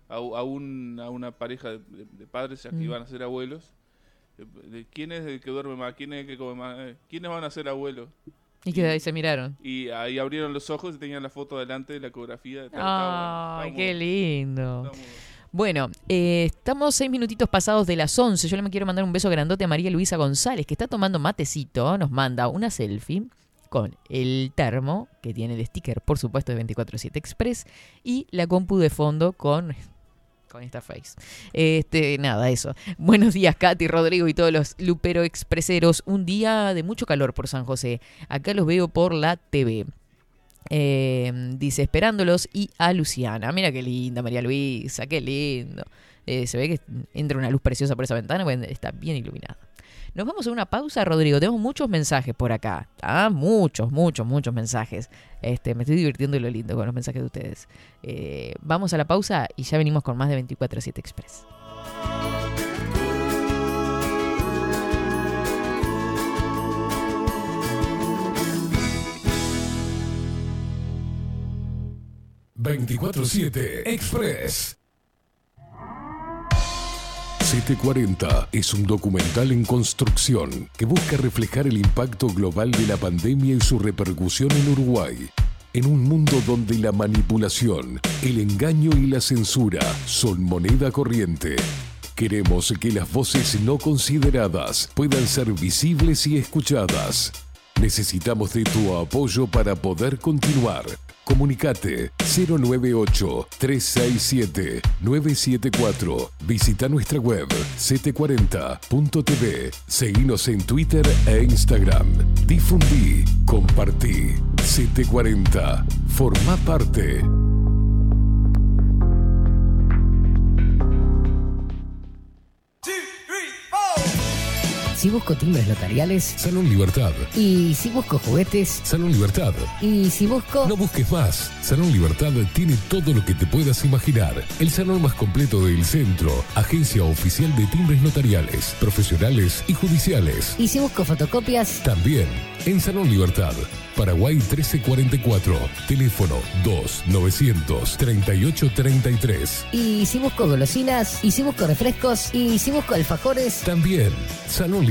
a, un- a una pareja de, de- de padres ya que Mm. iban a ser abuelos. eh, de quién es el que duerme más, quién es el que come más, eh, quiénes van a ser abuelos. Y que ahí se miraron. Y ahí abrieron los ojos y tenían la foto delante de la ecografía. Estaba Ay, qué lindo. bueno. Eh, estamos seis minutitos pasados de las 11. Yo le quiero mandar un beso grandote a María Luisa González, que está tomando matecito. Nos manda una selfie con el termo, que tiene el sticker, por supuesto, de 24-7 Express, y la compu de fondo con con Starface. Este, nada, eso. Buenos días, Katy, Rodrigo y todos los Lupero Expreseros. Un día de mucho calor por San José. Acá los veo por la TV. Eh, dice, esperándolos y a Luciana. Mira qué linda, María Luisa, qué lindo. Eh, se ve que entra una luz preciosa por esa ventana, está bien iluminada. Nos vamos a una pausa, Rodrigo. Tenemos muchos mensajes por acá. Ah, muchos, muchos, muchos mensajes. Este, me estoy divirtiendo y lo lindo con los mensajes de ustedes. Eh, vamos a la pausa y ya venimos con más de 24-7 Express. ...24-7 Express. 740 es un documental en construcción que busca reflejar el impacto global de la pandemia y su repercusión en Uruguay. En un mundo donde la manipulación, el engaño y la censura son moneda corriente. Queremos que las voces no consideradas puedan ser visibles y escuchadas. Necesitamos de tu apoyo para poder continuar. Comunicate 098-367-974. Visita nuestra web 740.tv. Seguinos en Twitter e Instagram. Difundí, compartí. 740. Forma parte. Si busco timbres notariales. Salón Libertad. Y si busco juguetes. Salón Libertad. Y si busco. No busques más. Salón Libertad tiene todo lo que te puedas imaginar. El salón más completo del centro. Agencia oficial de timbres notariales, profesionales y judiciales. Y si busco fotocopias. También. En Salón Libertad. Paraguay 1344. Teléfono 2900 3833. Y si busco golosinas. Y si busco refrescos. Y si busco alfajores. También. Salón Libertad.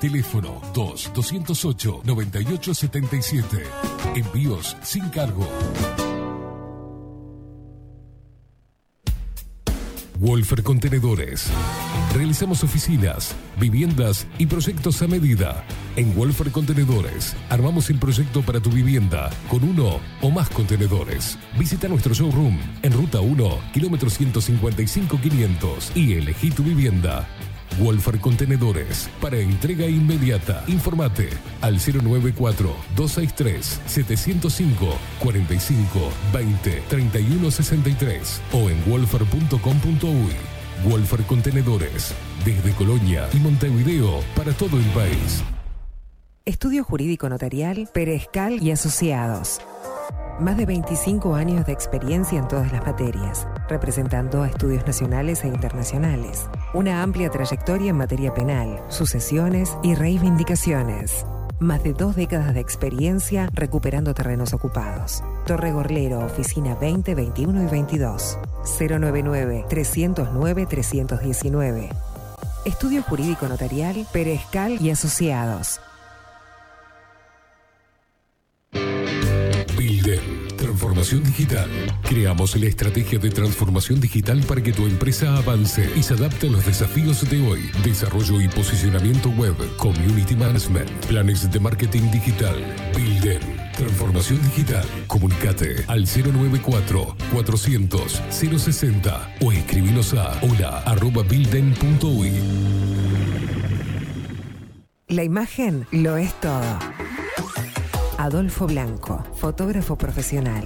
Teléfono 2-208-9877. Envíos sin cargo. Wolfer Contenedores. Realizamos oficinas, viviendas y proyectos a medida. En Wolfer Contenedores armamos el proyecto para tu vivienda con uno o más contenedores. Visita nuestro showroom en Ruta 1, kilómetro 155-500 y elegí tu vivienda. Wolfer Contenedores para entrega inmediata. Informate al 094-263-705 45 20 31 63 o en wolfer.com.uy. Wolfer Contenedores desde Colonia y Montevideo para todo el país. Estudio Jurídico Notarial, Perezcal y Asociados. Más de 25 años de experiencia en todas las materias, representando a estudios nacionales e internacionales. Una amplia trayectoria en materia penal, sucesiones y reivindicaciones. Más de dos décadas de experiencia recuperando terrenos ocupados. Torre Gorlero, oficina 20, 21 y 22. 099-309-319. Estudio Jurídico Notarial, Perezcal y Asociados. Transformación digital. Creamos la estrategia de transformación digital para que tu empresa avance y se adapte a los desafíos de hoy. Desarrollo y posicionamiento web, community management, planes de marketing digital. Builden, transformación digital. Comunicate al 094 400 060 o escribinos a hola arroba builden.uy. La imagen lo es todo. Adolfo Blanco, fotógrafo profesional.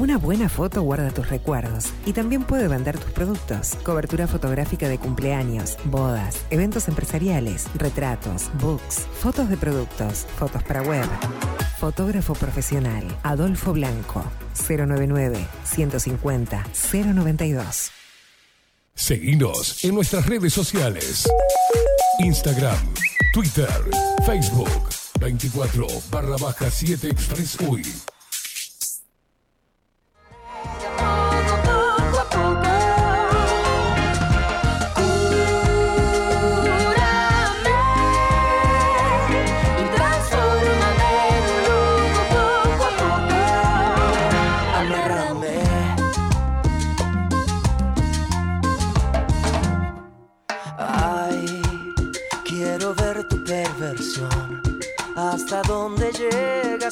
Una buena foto guarda tus recuerdos y también puede vender tus productos. Cobertura fotográfica de cumpleaños, bodas, eventos empresariales, retratos, books, fotos de productos, fotos para web. Fotógrafo profesional Adolfo Blanco 099 150 092. Seguinos en nuestras redes sociales. Instagram, Twitter, Facebook. 24 barra baja 7 Express UI.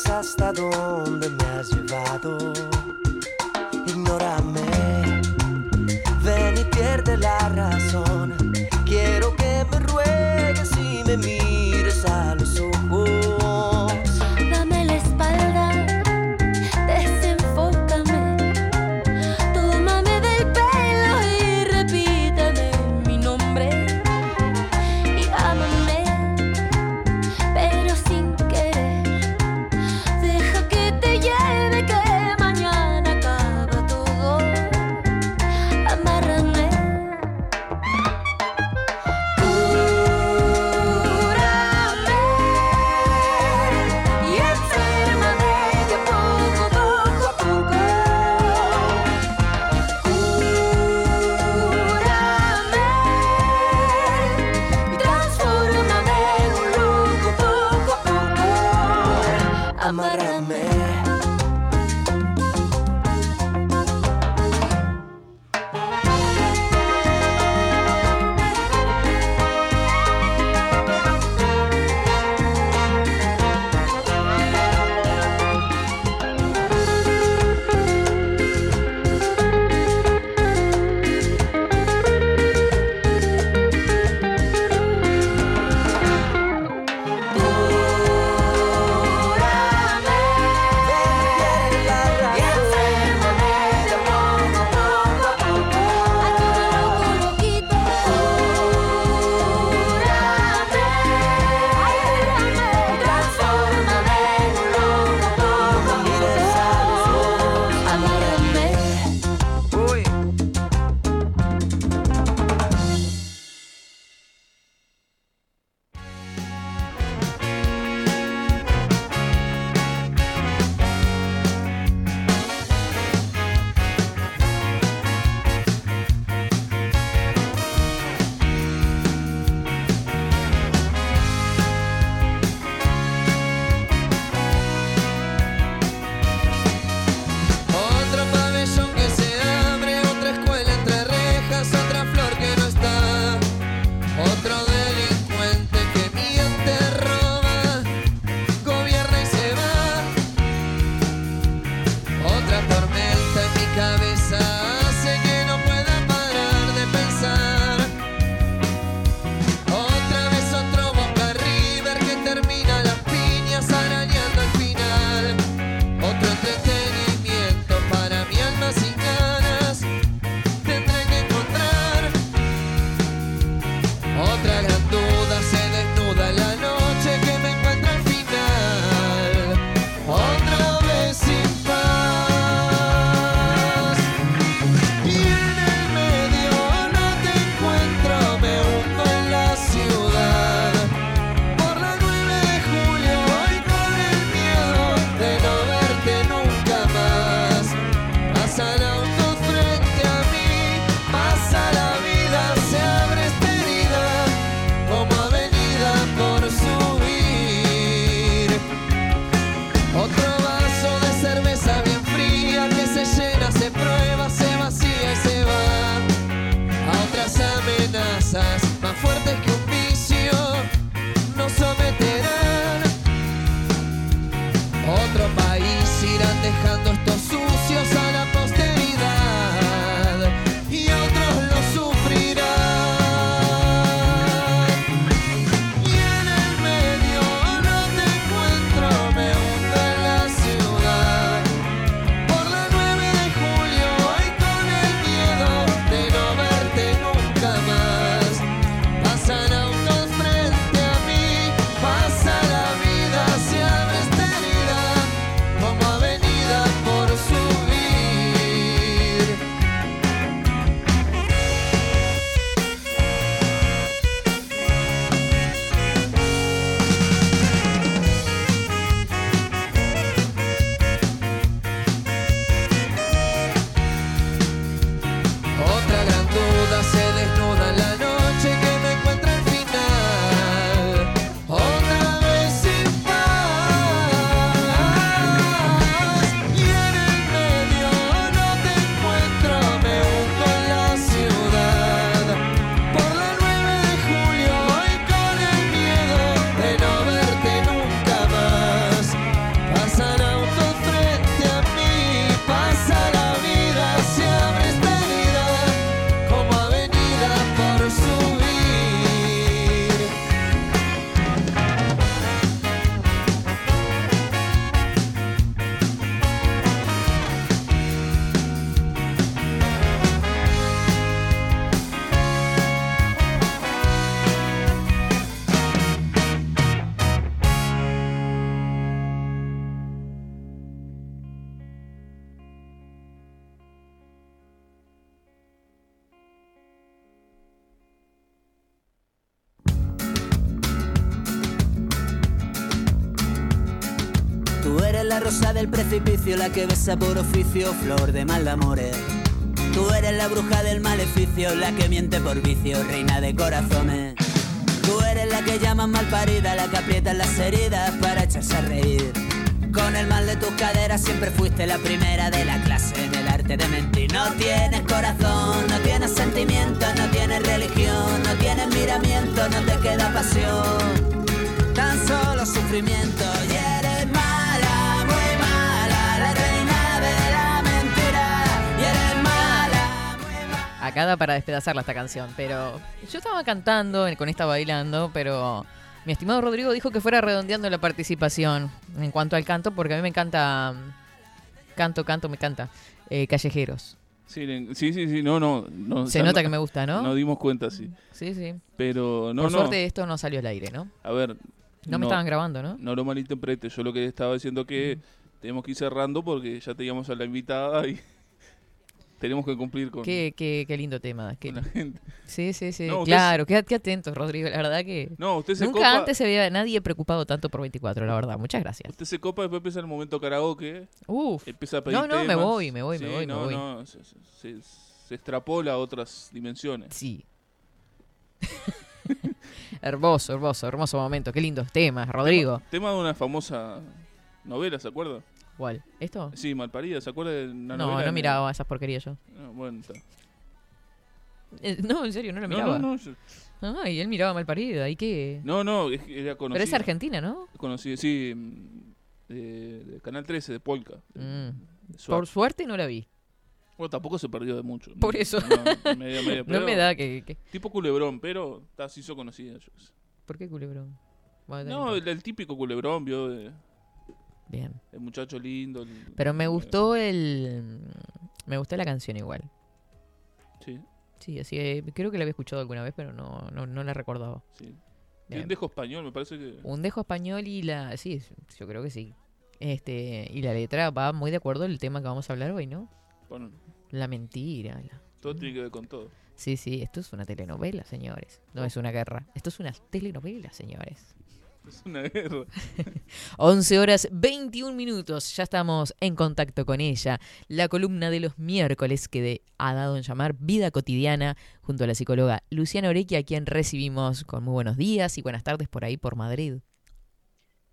llevas hasta onde me has llevado. La que besa por oficio, flor de mal amores. Tú eres la bruja del maleficio, la que miente por vicio, reina de corazones. Tú eres la que llaman mal parida, la que aprieta las heridas para echarse a reír. Con el mal de tus caderas siempre fuiste la primera de la clase en el arte de mentir. No tienes corazón, no tienes sentimiento, no tienes religión, no tienes miramiento, no te queda pasión. Tan solo sufrimiento Acá da para despedazarla esta canción, pero yo estaba cantando con esta bailando, pero mi estimado Rodrigo dijo que fuera redondeando la participación en cuanto al canto, porque a mí me encanta, mm, canto, canto, me encanta, eh, callejeros. Sí, sí, sí, no, no. no, Se nota no- que me gusta, ¿no? Nos dimos cuenta, sí. Sí, sí. Pero no, Por no. suerte esto no salió al aire, ¿no? A ver. No me estaban grabando, ¿no? No lo malinterpretes. Yo lo que estaba diciendo que tenemos que ir cerrando porque ya teníamos a la invitada y tenemos que cumplir con. Qué, qué, qué lindo tema. qué- la gente. Sí, sí, sí. No, usted claro, qué, qué atentos, Rodrigo. La verdad que. No, usted se Nunca copa- antes se había nadie preocupado tanto por 24, la verdad. Muchas gracias. Usted se copa, después empieza el momento karaoke. Uf. Empieza a pedir No, no, me voy, me voy, me voy, me no, voy. no, se, se- se- se extrapola a otras dimensiones. Sí. hermoso, hermoso, hermoso momento. Qué lindos temas, Rodrigo. Tema, tema de una famosa novela, ¿se acuerda? ¿Cuál? ¿Esto? Sí, Malparida, ¿se acuerda de una No, novela? no miraba esas porquerías yo. Bueno, está. Eh, No, en serio, no lo No, miraba. no, no, yo- Ah, y él miraba mal parido, ¿y qué? No, no, es era conocida. Pero es argentina, ¿no? Conocida, sí, mm, de, de Canal 13, de Polka. Mm. de. Por suerte no la vi. Bueno, tampoco se perdió de mucho. Por eso. No, medio, medio, No pero- me da que- que- Tipo culebrón, pero está, se hizo conocida. yo qué sé. ¿Por qué culebrón? Bueno, No, el, el típico culebrón, vio. de- Bien. El muchacho lindo. el- Pero me gustó el... Me gustó la canción igual. Sí, Sí, así que creo que la había escuchado alguna vez, pero no, no, no la recordaba. sí. Y Bien. un dejo español, me parece que. Un dejo español y la... Sí, yo creo que sí. Este, y la letra va muy de acuerdo al tema que vamos a hablar hoy, ¿no? Bueno, La mentira. la- todo tiene que ver con todo. Sí, sí, esto es una telenovela, señores. No es una guerra. Esto es una telenovela, señores. Es una guerra. 11 horas 21 minutos. Ya estamos en contacto con ella. La columna de los miércoles que de- ha dado en llamar Vida Cotidiana junto a la psicóloga Luciana Orequi, a quien recibimos con muy buenos días y buenas tardes por ahí por Madrid.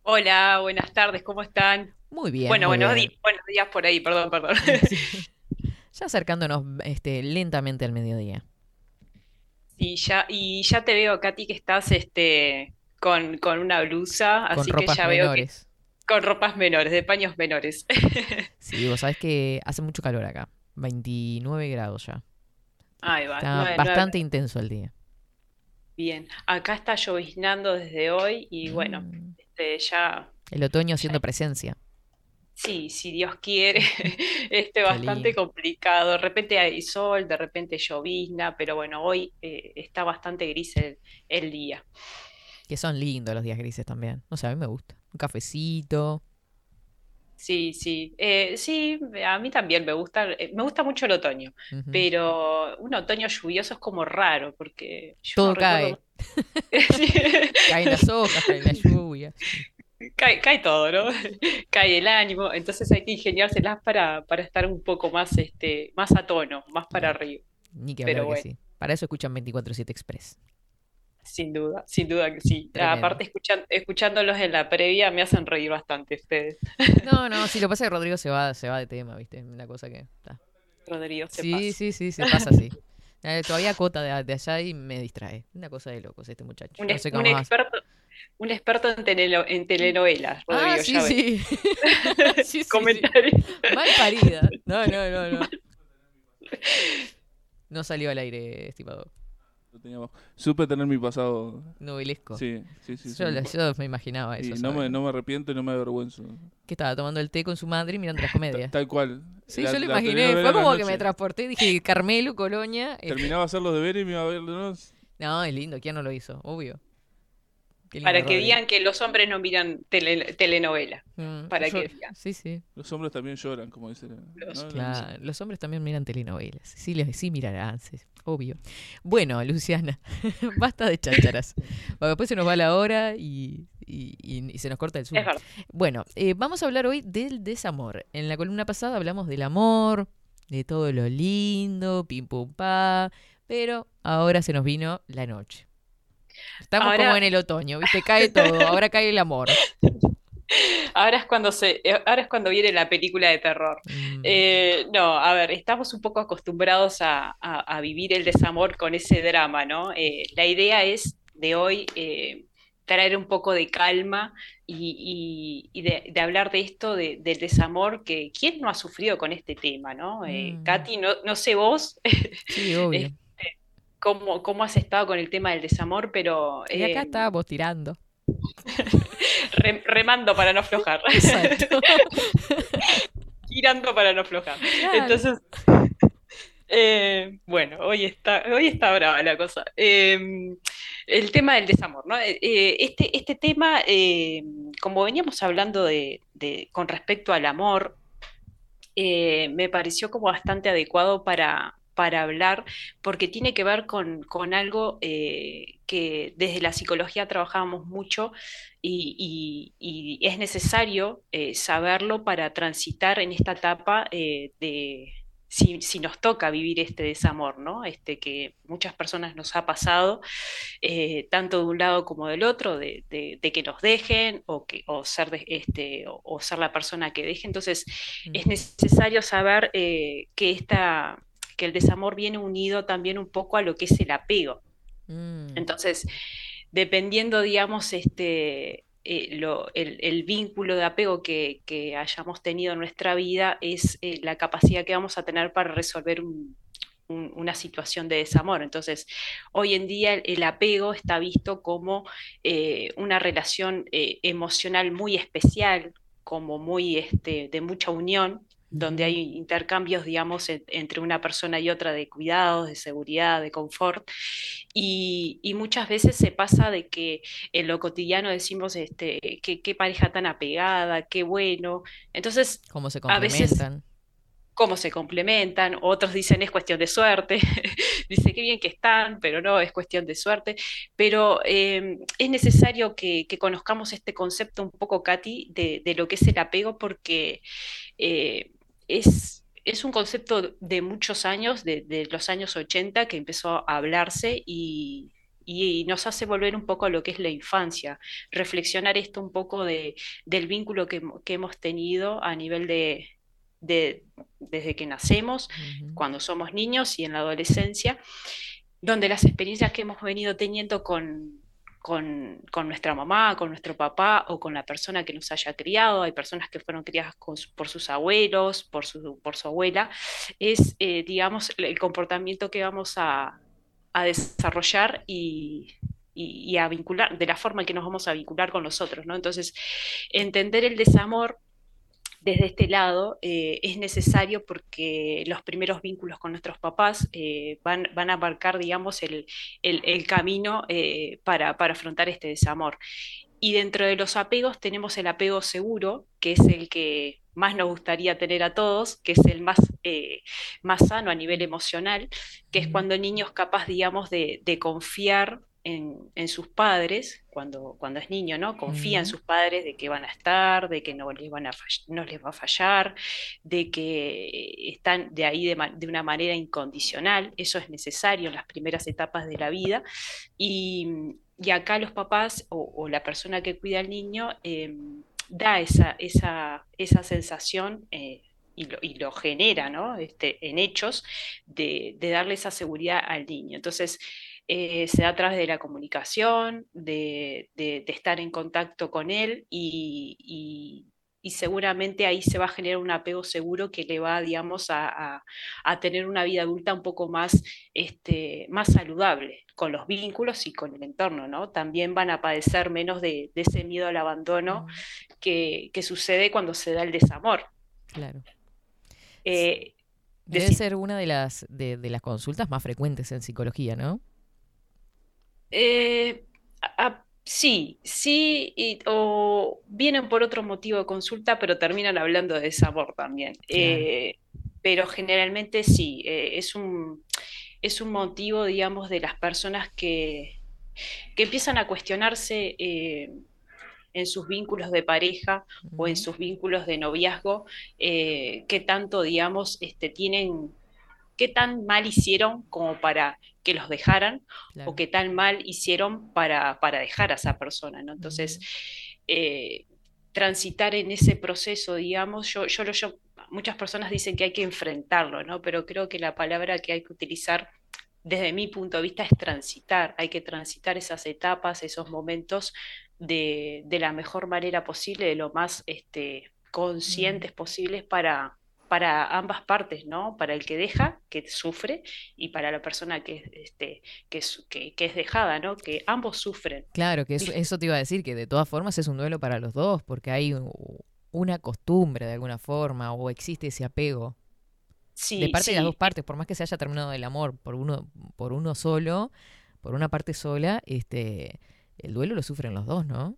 Hola, buenas tardes, ¿cómo están? Muy bien. bueno, muy buenos, bien. di- buenos días por ahí, perdón, perdón. Ya acercándonos este, lentamente al mediodía. Y ya, y ya te veo, Katy, que estás este, con, con una blusa, Con así que ya veo que menores. con ropas menores, de paños menores. Sí, vos sabés que hace mucho calor acá. 29 grados ya. Ahí va, Está bastante intenso el día. Bien, acá está lloviznando desde hoy y bueno, Mm. este, ya, El otoño haciendo presencia. sí, si Dios quiere, este bastante complicado. De repente hay sol, de repente llovizna, pero bueno, hoy eh, está bastante gris el, el día. Que son lindos los días grises también. No sé, a mí me gusta. Un cafecito. Sí, sí, Eh, sí, a mí también me gusta, eh, me gusta mucho el otoño, pero un otoño lluvioso es como raro, porque Todo no cae. recuerdo- Caen las hojas, cae la lluvia. Cae, cae todo, ¿no? Cae el ánimo, entonces hay que ingeniárselas para, para estar un poco más, este, más a tono, más para arriba. Ni que Pero que bueno. sí. Para eso escuchan 24-7 Express. Sin duda, sin duda que sí. Tremendo. Aparte, escuchan, escuchándolos en la previa me hacen reír bastante ustedes. No, no, si lo pasa es que Rodrigo se va, se va de tema, ¿viste? Una cosa que. está. Rodrigo, se Sí, pasa. sí, sí, se pasa así. Eh, todavía cota de, de allá y me distrae. Una cosa de locos este muchacho. Un, No sé un cómo experto, un experto en, teleno- en telenovelas, Rodrigo, Ah, sí, ya sí. Sí, sí, sí. Mal parida. No, no, no, no. No salió al aire, estimado. Lo. Supe tener mi pasado. Novelesco. Sí, sí, sí. Yo, sí. lo- yo me imaginaba Y eso. no me, no me arrepiento y no me avergüenzo. Que estaba tomando el té con su madre y mirando las comedias. Tal cual. Sí, La- yo lo imaginé. Fue como que me transporté. Dije, Carmelo, Colonia. eh, Terminaba de hacer los deberes y me iba a ver. ¿no? No, es lindo. ¿Quién no lo hizo? Obvio. Para que Rodri. digan que los hombres no miran tele- telenovela. Mm, Para yo- que digan. Sí, sí. Los hombres también lloran, como dice. la- Los- ¿no? Claro, los hombres también miran telenovelas. Sí, les- sí mirarán. sí. Obvio. Bueno, Luciana, basta de chácharas. Porque después se nos va la hora y, y- y- y se nos corta el verdad. Bueno, eh, vamos a hablar hoy del desamor. En la columna pasada hablamos del amor, de todo lo lindo, pim pum pa, pero ahora se nos vino la noche. Estamos Ahora- como en el otoño, ¿viste? Cae todo, ahora cae el amor. Ahora es cuando se, eh, ahora es cuando viene la película de terror. Mm. Eh, no, a ver, estamos un poco acostumbrados a, a- a vivir el desamor con ese drama, ¿no? Eh, la idea es de hoy eh, traer un poco de calma y, y- y de, de hablar de esto, de- del desamor, que quién no ha sufrido con este tema, ¿no? Eh, Mm. Katy, no, no sé vos Sí, obvio. este, cómo, cómo has estado con el tema del desamor, pero Y acá eh, estábamos tirando. rem- remando para no aflojar. Exacto. girando para no aflojar. Claro. Entonces, eh, bueno, hoy está, hoy está brava la cosa. Eh, el tema del desamor, ¿no? Eh, este, este tema, como veníamos hablando de, de- con respecto al amor, me pareció como bastante adecuado para, para hablar, porque tiene que ver con, con algo eh, que desde la psicología trabajábamos mucho y, y- y es necesario eh, saberlo para transitar en esta etapa eh, de si, si nos toca vivir este desamor, ¿no? Este que muchas personas nos ha pasado, eh, tanto de un lado como del otro, de, de- de que nos dejen o, que, o, ser de- este, o, o ser la persona que deje. Entonces, es necesario saber que, esta, que el desamor viene unido también un poco a lo que es el apego. Mm. Entonces, dependiendo, digamos, este, eh, lo- el, vínculo de apego que, hayamos tenido en nuestra vida es eh, la capacidad que vamos a tener para resolver un- un- una situación de desamor. Entonces, hoy en día el, apego está visto como eh, una relación emocional muy especial, como muy este, de mucha unión, donde hay intercambios, digamos, en- entre una persona y otra de cuidados, de seguridad, de confort. Y, y muchas veces se pasa de que en lo cotidiano decimos, este, qué, pareja tan apegada, qué bueno. Entonces, Cómo se a veces complementan. cómo se complementan, otros dicen es cuestión de suerte, dice qué bien que están, pero no, es cuestión de suerte, pero eh, es necesario que, que conozcamos este concepto un poco, Katy, de, de lo que es el apego, porque eh, es, es un concepto de muchos años, de, de los años 80, que empezó a hablarse y... Y nos hace volver un poco a lo que es la infancia, reflexionar esto un poco de, del vínculo que, que hemos tenido a nivel de, de- desde que nacemos, cuando somos niños y en la adolescencia, donde las experiencias que hemos venido teniendo con, con, nuestra mamá, con nuestro papá o con la persona que nos haya criado, hay personas que fueron criadas por sus abuelos, por su, abuela, es, eh, digamos, el comportamiento que vamos a, desarrollar y, y- y a vincular, de la forma en que nos vamos a vincular con los otros, ¿no? Entonces, entender el desamor desde este lado eh, es necesario porque los primeros vínculos con nuestros papás eh, van, van a marcar, digamos, el, el- el camino eh, para, para afrontar este desamor. Y dentro de los apegos tenemos el apego seguro, que es el que más nos gustaría tener a todos, que es el más, más sano a nivel emocional, que es cuando el niño es capaz, digamos, de, de confiar en, en sus padres, cuando, cuando es niño, ¿no? Confía en sus padres de que van a estar, de que no les, van a no les va a fallar, de que están de ahí de, de una manera incondicional. Eso es necesario en las primeras etapas de la vida. Y, y acá los papás o, o la persona que cuida al niño eh, da esa, esa, esa sensación. eh, y lo, y lo genera, ¿no? Este, en hechos, de, de darle esa seguridad al niño. Entonces, eh, se da a través de la comunicación, de, de- de estar en contacto con él y, y- y seguramente ahí se va a generar un apego seguro que le va, digamos, a, a- a tener una vida adulta un poco más, este, más saludable con los vínculos y con el entorno, ¿no? También van a padecer menos de, de ese miedo al abandono que, que sucede cuando se da el desamor. Claro. Eh, Debe ser una de las, de, de las consultas más frecuentes en psicología, ¿no? Eh, a- sí, sí, y- o vienen por otro motivo de consulta, pero terminan hablando de desamor también. Eh, pero generalmente sí, eh, es un, es un motivo, digamos, de las personas que, que empiezan a cuestionarse en sus vínculos de pareja o en sus vínculos de noviazgo, qué tanto, digamos, este, tienen, qué tan mal hicieron como para que los dejaran o qué tan mal hicieron para, para dejar a esa persona, ¿no? Entonces, eh, transitar en ese proceso, digamos, yo, yo, yo, muchas personas dicen que hay que enfrentarlo, ¿no? Pero creo que la palabra que hay que utilizar desde mi punto de vista es transitar, hay que transitar esas etapas, esos momentos de, de la mejor manera posible, de lo más este, conscientes posibles para, para ambas partes, ¿no? Para el que deja, que sufre, y para la persona que, este, que, es, que, que es dejada, ¿no? Que ambos sufren. Claro, que eso, eso te iba a decir, que de todas formas es un duelo para los dos, porque hay una costumbre de alguna forma, o existe ese apego. Sí, de parte de las dos partes, por más que se haya terminado el amor por uno, por uno solo, por una parte sola, este, el duelo lo sufren los dos, ¿no?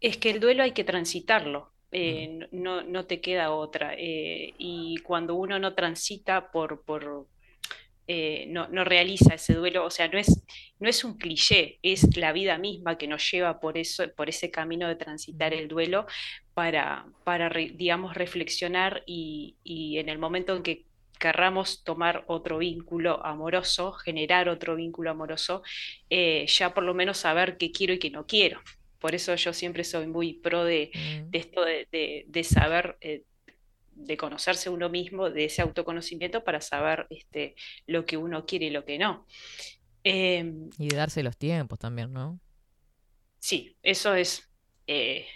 Es que el duelo hay que transitarlo, eh, no, no te queda otra. eh, y cuando uno no transita por, por eh, no, no realiza ese duelo, o sea, no es, no es un cliché, es la vida misma que nos lleva por eso, por ese camino de transitar el duelo para, para digamos, reflexionar y, y en el momento en que querramos tomar otro vínculo amoroso, generar otro vínculo amoroso, ya por lo menos saber qué quiero y qué no quiero. Por eso yo siempre soy muy pro de, de esto de, de- de saber, eh, de conocerse uno mismo, de ese autoconocimiento para saber este, lo que uno quiere y lo que no. Em, Y de darse los tiempos también, ¿no? Sí, eso es, eh,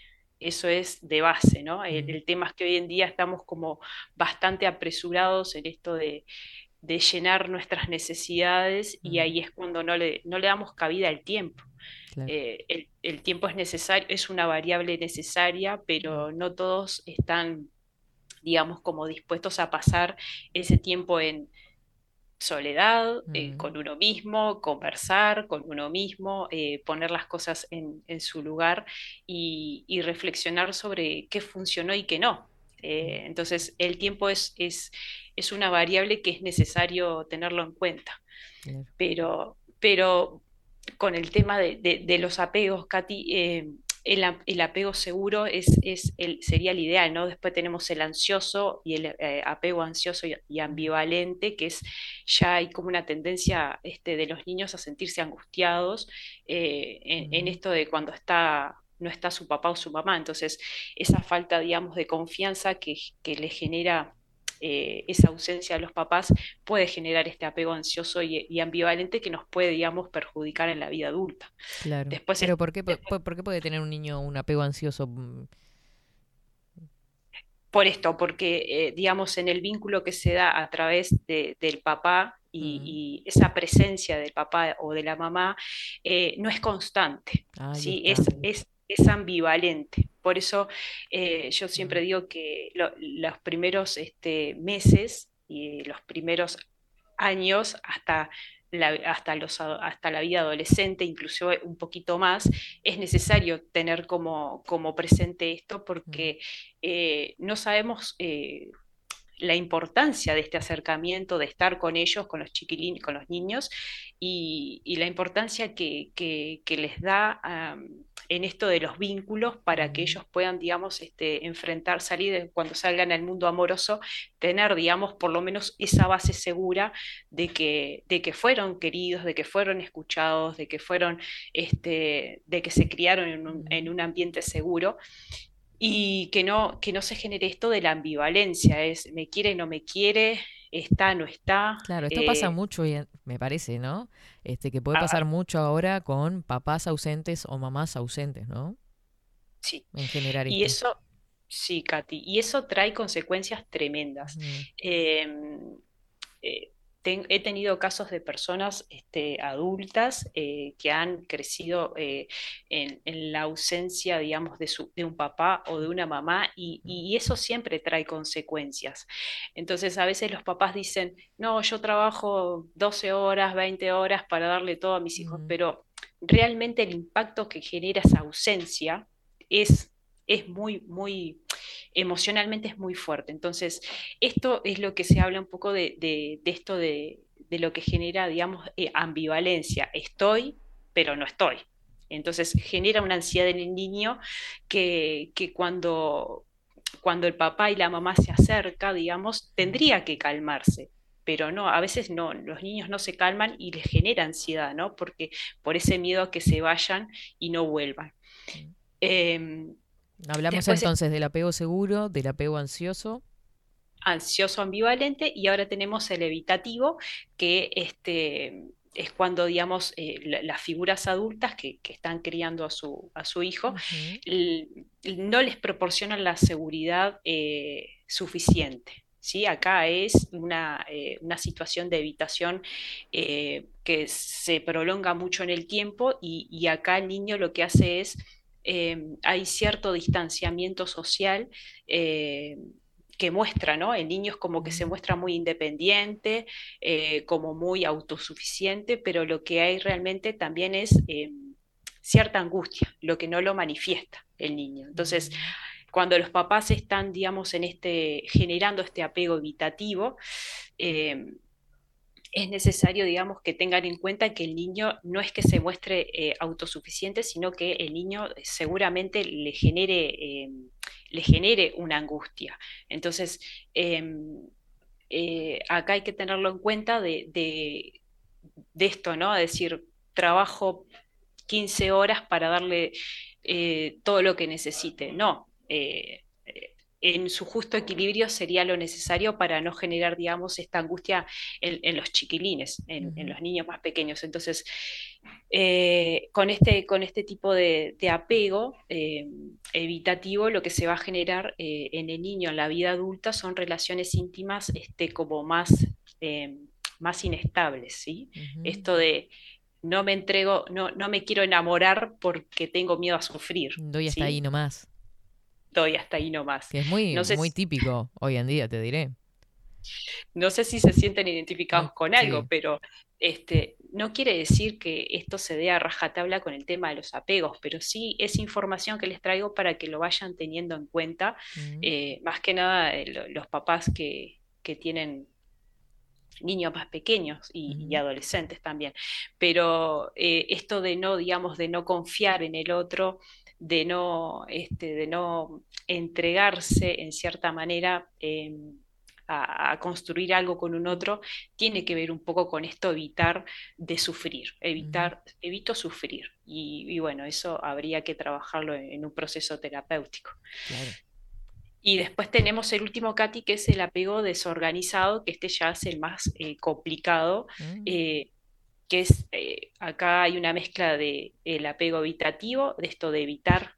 eso es de base, ¿no? El, el tema es que hoy en día estamos como bastante apresurados en esto de, de llenar nuestras necesidades y ahí es cuando no le, no le damos cabida al tiempo. Claro. Eh, el, el tiempo es necesario, es una variable necesaria, pero no todos están, digamos, como dispuestos a pasar ese tiempo en soledad, eh, con uno mismo, conversar con uno mismo, eh, poner las cosas en, en su lugar y, y reflexionar sobre qué funcionó y qué no. Eh, entonces, el tiempo es, es, es una variable que es necesario tenerlo en cuenta. Pero, pero con el tema de, de- de los apegos, Katy, eh, el, apego seguro es, es el, sería el ideal, ¿no? Después tenemos el ansioso y el eh, apego ansioso y, y ambivalente, que es ya hay como una tendencia este, de los niños a sentirse angustiados eh, en, en esto de cuando está no está su papá o su mamá. Entonces, esa falta, digamos, de confianza que, que le genera eh, esa ausencia de los papás puede generar este apego ansioso y, y ambivalente que nos puede, digamos, perjudicar en la vida adulta. Claro. Después Pero ¿por qué, por, por qué puede tener un niño un apego ansioso? Por esto, porque, eh, digamos, en el vínculo que se da a través de- del papá y, y esa presencia del papá o de la mamá eh, no es constante, ¿sí? es, es ambivalente. Por eso eh, yo siempre digo que lo- los primeros este, meses y los primeros años hasta la, hasta los, hasta la vida adolescente, incluso un poquito más, es necesario tener como, como presente esto porque eh, no sabemos eh, la importancia de este acercamiento, de estar con ellos, con los chiquilines, con los niños, y, y la importancia que, que- que les da en esto de los vínculos para que ellos puedan, digamos, este, enfrentar, salir cuando salgan al mundo amoroso, tener, digamos, por lo menos esa base segura de que, de que fueron queridos, de que fueron escuchados, de que fueron, este, de que se criaron en un, en un ambiente seguro. Y que no, que no se genere esto de la ambivalencia, es me quiere, no me quiere, está, no está. Claro, esto pasa eh, mucho, me parece, ¿no? Este, que puede Ah, pasar mucho ahora con papás ausentes o mamás ausentes, ¿no? Sí. En general. Y esto. eso, sí, Katy, y eso trae consecuencias tremendas. Em, eh, ten- he tenido casos de personas este, adultas eh, que han crecido eh, en, en la ausencia, digamos, de, su, de un papá o de una mamá y, y eso siempre trae consecuencias. Entonces, a veces los papás dicen, no, yo trabajo 12 horas, 20 horas para darle todo a mis hijos, pero realmente el impacto que genera esa ausencia es, es muy, muy, emocionalmente es muy fuerte. Entonces, esto es lo que se habla un poco de, de- de esto de, de lo que genera, digamos, eh, ambivalencia. Estoy, pero no estoy. Entonces genera una ansiedad en el niño que, que cuando, cuando el papá y la mamá se acerca, digamos, tendría que calmarse pero no, a veces no, los niños no se calman y les genera ansiedad, ¿no? Porque por ese miedo a que se vayan y no vuelvan. Em, Hablamos después- entonces del apego seguro, del apego ansioso. ansioso ambivalente y ahora tenemos el evitativo, que este, es cuando, digamos, eh, la- las figuras adultas que, que están criando a su, a su hijo l- no les proporcionan la seguridad eh, suficiente. ¿sí? Acá es una, eh, una situación de evitación eh, que se prolonga mucho en el tiempo y, y acá el niño lo que hace es, eh, hay cierto distanciamiento social eh, que muestra, ¿no? El niño es como que se muestra muy independiente, eh, como muy autosuficiente, pero lo que hay realmente también es eh, cierta angustia, lo que no lo manifiesta el niño. Entonces, cuando los papás están, digamos, en este, generando este apego evitativo, eh, es necesario, digamos, que tengan en cuenta que el niño no es que se muestre eh, autosuficiente, sino que el niño seguramente le genere, eh, le genere una angustia. Entonces, em, eh, acá hay que tenerlo en cuenta de, de- esto, ¿no? Es decir, trabajo 15 horas para darle eh, todo lo que necesite. No, eh, eh, en su justo equilibrio sería lo necesario para no generar, digamos, esta angustia en, en los chiquilines, en, en los niños más pequeños. Entonces, eh, con, este, con este tipo de, de apego eh, evitativo, lo que se va a generar eh, en el niño en la vida adulta son relaciones íntimas este, como más, más inestables, ¿sí? Esto de no me entrego, no, no me quiero enamorar porque tengo miedo a sufrir. Doy hasta ¿sí? ahí nomás. Doy hasta ahí nomás. Que es muy, No sé muy si- típico hoy en día, te diré. No sé si se sienten identificados con algo, sí. pero este, no quiere decir que esto se dé a rajatabla con el tema de los apegos, pero sí es información que les traigo para que lo vayan teniendo en cuenta, eh, más que nada eh, lo- los papás que, que tienen niños más pequeños y, y adolescentes también. Pero eh, esto de no, digamos, de no confiar en el otro, de no, este, de no entregarse en cierta manera em, a, a construir algo con un otro, tiene que ver un poco con esto, evitar de sufrir, evitar, evito sufrir. Y, y bueno, eso habría que trabajarlo en, en un proceso terapéutico. Y después tenemos el último, Katy, que es el apego desorganizado, que este ya es el más eh, complicado, eh, que es, eh, acá hay una mezcla de el apego evitativo, de esto de evitar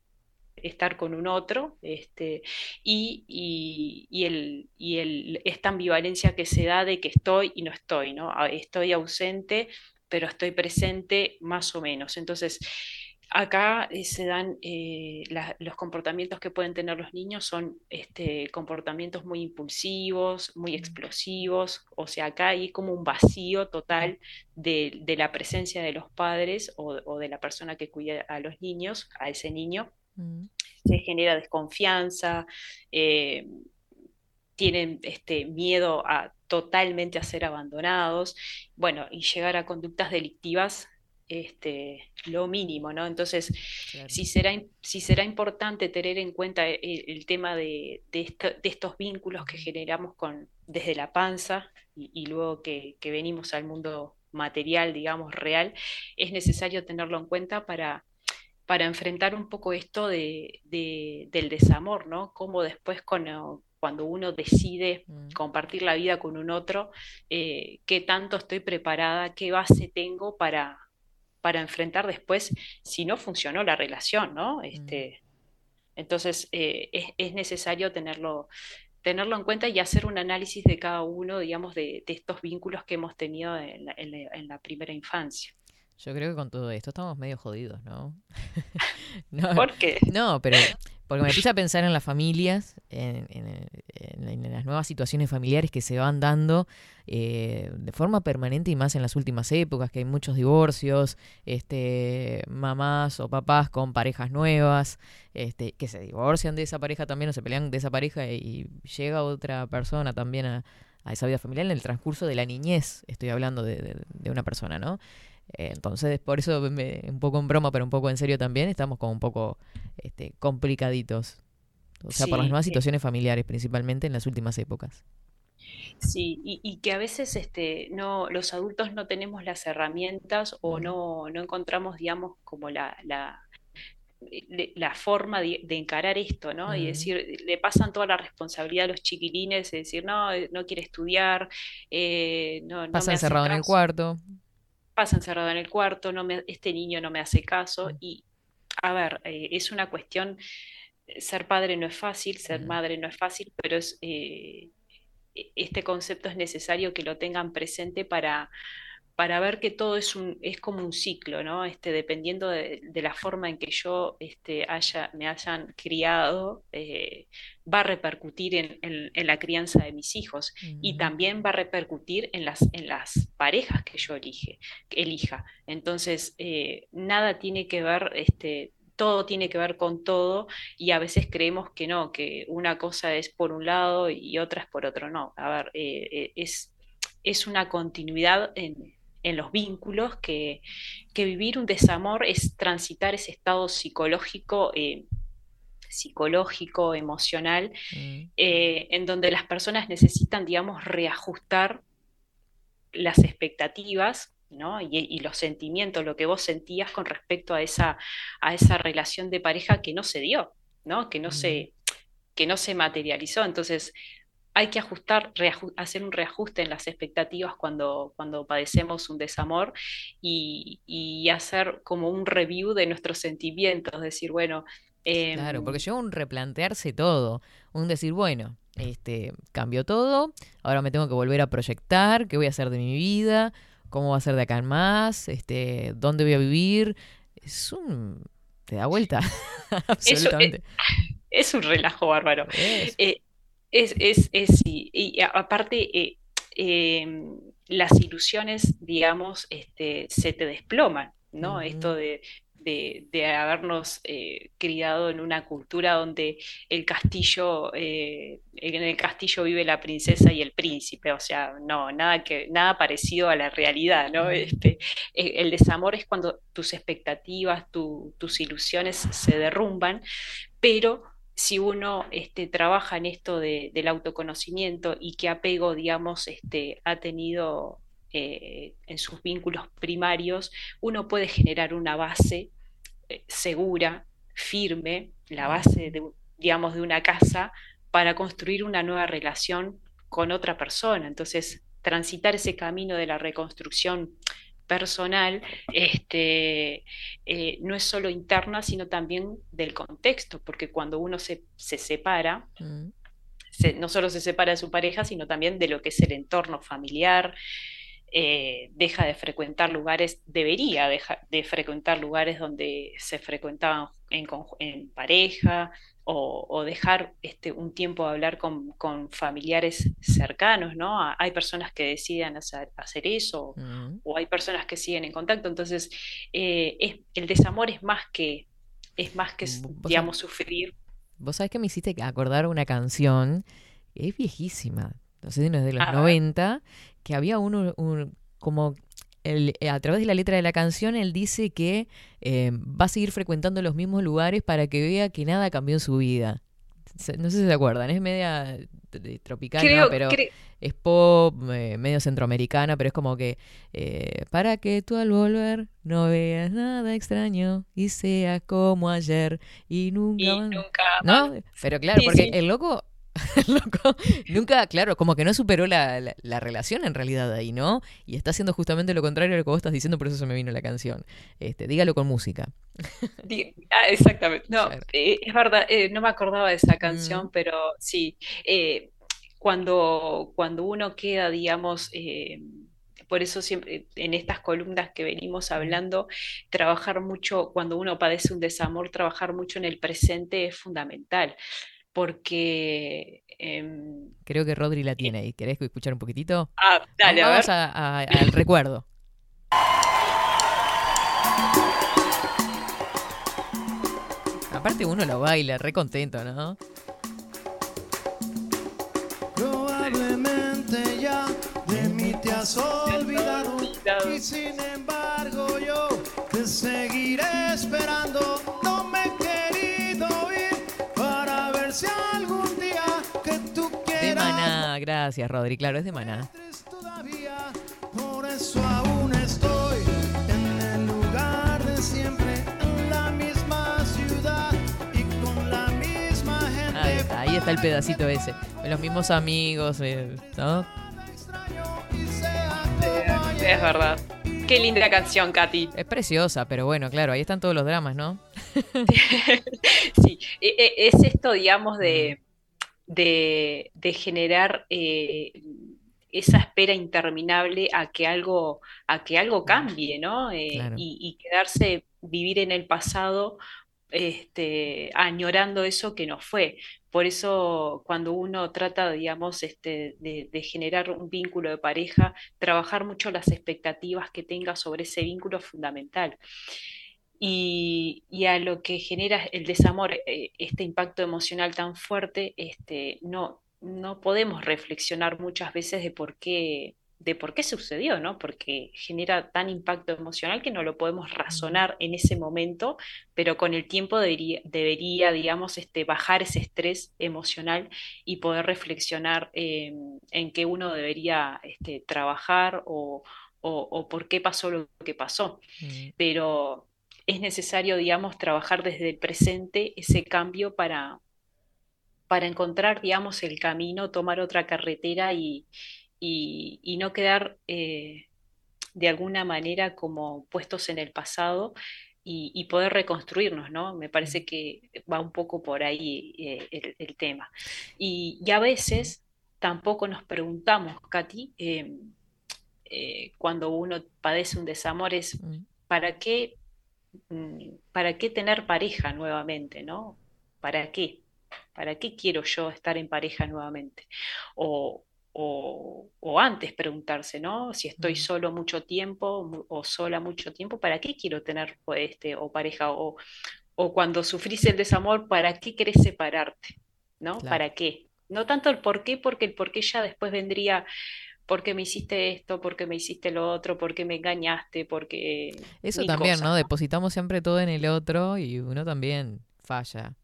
estar con un otro, este, y, y- y el, y el- esta ambivalencia que se da de que estoy y no estoy, ¿no? A- Estoy ausente, pero estoy presente más o menos. Entonces, acá eh, se dan eh, la- los comportamientos que pueden tener los niños son este, comportamientos muy impulsivos, muy explosivos, o sea, acá hay como un vacío total de, de la presencia de los padres o, o de la persona que cuida a los niños, a ese niño. Se genera desconfianza, eh, tienen este, miedo a totalmente a ser abandonados, bueno, y llegar a conductas delictivas, este, lo mínimo, ¿no? Entonces, si será, si será importante tener en cuenta el, el tema de, de esto- de estos vínculos que generamos con, desde la panza y, y luego que, que venimos al mundo material, digamos, real, es necesario tenerlo en cuenta para para enfrentar un poco esto de, de- del desamor, ¿no? Cómo después cuando, cuando uno decide compartir la vida con un otro, eh, qué tanto estoy preparada, qué base tengo para, para enfrentar después si no funcionó la relación, ¿no? Este, entonces eh, es, es necesario tenerlo, tenerlo en cuenta y hacer un análisis de cada uno, digamos, de, de estos vínculos que hemos tenido en la- en la- en la primera infancia. Yo creo que con todo esto estamos medio jodidos, ¿no? no ¿Por qué? No, pero porque me puse a pensar en las familias, en, en- en- en las nuevas situaciones familiares que se van dando eh, de forma permanente y más en las últimas épocas, que hay muchos divorcios, este, mamás o papás con parejas nuevas, este, que se divorcian de esa pareja también o se pelean de esa pareja y llega otra persona también a, a esa vida familiar en el transcurso de la niñez, estoy hablando de, de- de una persona, ¿no? Eh, entonces, por eso, me- un poco en broma, pero un poco en serio también, estamos como un poco este, complicaditos. O sea, por las nuevas eh. situaciones familiares, principalmente en las últimas épocas. Sí, y, y que a veces este, no, los adultos no tenemos las herramientas o no, no encontramos, digamos, como la, la, le- la forma de, de encarar esto, ¿no? Y decir, le pasan toda la responsabilidad a los chiquilines, de decir, no, eh, no quiere estudiar, eh, no, no Pasa encerrado en el cuarto. Pasa encerrado en el cuarto, no me, este niño no me hace caso. Mm. Y, a ver, eh, es una cuestión, ser padre no es fácil, ser Mm. madre no es fácil, pero es, eh, e- este concepto es necesario que lo tengan presente para, para ver que todo es un, es como un ciclo, ¿no? Este, dependiendo de, de la forma en que yo este, haya, me hayan criado, eh, va a repercutir en, en- en la crianza de mis hijos y también va a repercutir en las, en las parejas que yo elige, que elija. Entonces, eh, nada tiene que ver, este, todo tiene que ver con todo y a veces creemos que no, que una cosa es por un lado y otra es por otro. No, a ver, eh, eh, es, es una continuidad en, en los vínculos que, que vivir un desamor es transitar ese estado psicológico. eh, psicológico, emocional, Mm. eh, en donde las personas necesitan, digamos, reajustar las expectativas, ¿no? Y, y los sentimientos, lo que vos sentías con respecto a esa, a esa relación de pareja que no se dio, ¿no? Que no se, que no se materializó. Entonces, hay que ajustar, hacer un reajuste en las expectativas cuando, cuando padecemos un desamor y, y hacer como un review de nuestros sentimientos, decir, bueno, em, Claro, porque lleva un replantearse todo, un decir, bueno, este, cambió todo, ahora me tengo que volver a proyectar, qué voy a hacer de mi vida, cómo va a ser de acá en más, este, dónde voy a vivir. Es un... te da vuelta, Eso, absolutamente. eh, es un relajo bárbaro. Es. Eh, es, es, es, sí. Y aparte, eh, eh, las ilusiones, digamos, este, se te desploman, ¿no? Esto de, de, de habernos eh, criado en una cultura donde el castillo, eh, en el castillo vive la princesa y el príncipe, o sea, no, nada que, nada parecido a la realidad, ¿no? Este, eh, el desamor es cuando tus expectativas, tu- tus ilusiones se derrumban, pero si uno este, trabaja en esto de- del autoconocimiento y qué apego, digamos, este, ha tenido eh, en sus vínculos primarios, uno puede generar una base eh, segura, firme, la base, de, digamos, de una casa para construir una nueva relación con otra persona. Entonces, transitar ese camino de la reconstrucción personal este, eh, no es solo interna, sino también del contexto, porque cuando uno se, se separa, Mm. se- no solo se separa de su pareja, sino también de lo que es el entorno familiar, eh, deja de frecuentar lugares, debería dejar de frecuentar lugares donde se frecuentaban en pareja o, o dejar este, un tiempo de hablar con, con familiares cercanos, ¿no? A- Hay personas que deciden hacer, hacer eso o hay personas que siguen en contacto, entonces eh, es- el desamor es más que, es más que, digamos, sufrir. Vos sabés que me hiciste acordar una canción es viejísima, no sé si no es de los A ver. 90, que había uno, un- como eh, a través de la letra de la canción, él dice que eh, va a seguir frecuentando los mismos lugares para que vea que nada cambió en su vida. No sé si se acuerdan, es media tropical, pero es pop, eh, medio centroamericana, pero es como que eh, para que tú al volver no veas nada extraño y sea como ayer y nunca Y nunca ¿No? Pero claro, Sí, porque sí. el loco, loco nunca, claro, como que no superó la, la- la relación en realidad ahí, ¿no? Y está haciendo justamente lo contrario a lo que vos estás diciendo, por eso se me vino la canción. Este, dígalo con música. Ah, exactamente. No, Claro. eh, es verdad, eh, no me acordaba de esa canción, pero sí, eh, cuando, cuando uno queda, digamos, por eso siempre en estas columnas que venimos hablando, trabajar mucho, cuando uno padece un desamor, trabajar mucho en el presente es fundamental, porque... em, Creo que Rodri la tiene ahí. ¿Querés escuchar un poquitito? ah, dale, a Vamos ver. a- a- al recuerdo. Aparte uno lo baila, re contento, ¿no? Probablemente has olvidado y sin embargo yo te seguiré esperando. Maná, gracias Rodri, claro, es de Maná. todavía. Por eso aún estoy en el lugar de siempre, en la misma ciudad y con la misma gente. Ahí está, ahí está el pedacito ese. Con los mismos amigos, eh, ¿no? Es verdad. Qué linda canción, Katy. Es preciosa, pero bueno, claro, ahí están todos los dramas, ¿no? Sí, e- e- es esto, digamos, de, de, de generar eh, esa espera interminable a que algo, a que algo cambie, ¿no? Eh, Claro. y, y quedarse, vivir en el pasado, este, añorando eso que no fue. Por eso, cuando uno trata, digamos, este, de, de generar un vínculo de pareja, trabajar mucho las expectativas que tenga sobre ese vínculo es fundamental y, y a lo que genera el desamor, eh, este impacto emocional tan fuerte, este, no, no podemos reflexionar muchas veces de por qué, de por qué sucedió, ¿no? Porque genera tan impacto emocional que no lo podemos razonar en ese momento, pero con el tiempo debería, debería digamos, este, bajar ese estrés emocional y poder reflexionar eh, en qué uno debería este, trabajar o, o- o por qué pasó lo que pasó. Pero es necesario, digamos, trabajar desde el presente ese cambio para, para encontrar, digamos, el camino, tomar otra carretera y, y- y no quedar eh, de alguna manera como puestos en el pasado y, y poder reconstruirnos, ¿no? Me parece que va un poco por ahí eh, el, el tema. Y, a veces tampoco nos preguntamos, Katy, eh, cuando uno padece un desamor es ¿para qué, mm, para qué tener pareja nuevamente, ¿no? ¿Para qué? ¿Para qué quiero yo estar en pareja nuevamente? O, o, o antes preguntarse, ¿no? Si estoy solo mucho tiempo o sola mucho tiempo, ¿para qué quiero tener o, este, o pareja? O, o cuando sufrís el desamor, ¿para qué querés separarte? ¿No? Claro. ¿Para qué? No tanto el por qué, porque el por qué ya después vendría, porque me hiciste esto, porque me hiciste lo otro, porque me engañaste, porque Eso también, ¿no? Depositamos siempre todo en el otro y uno también falla.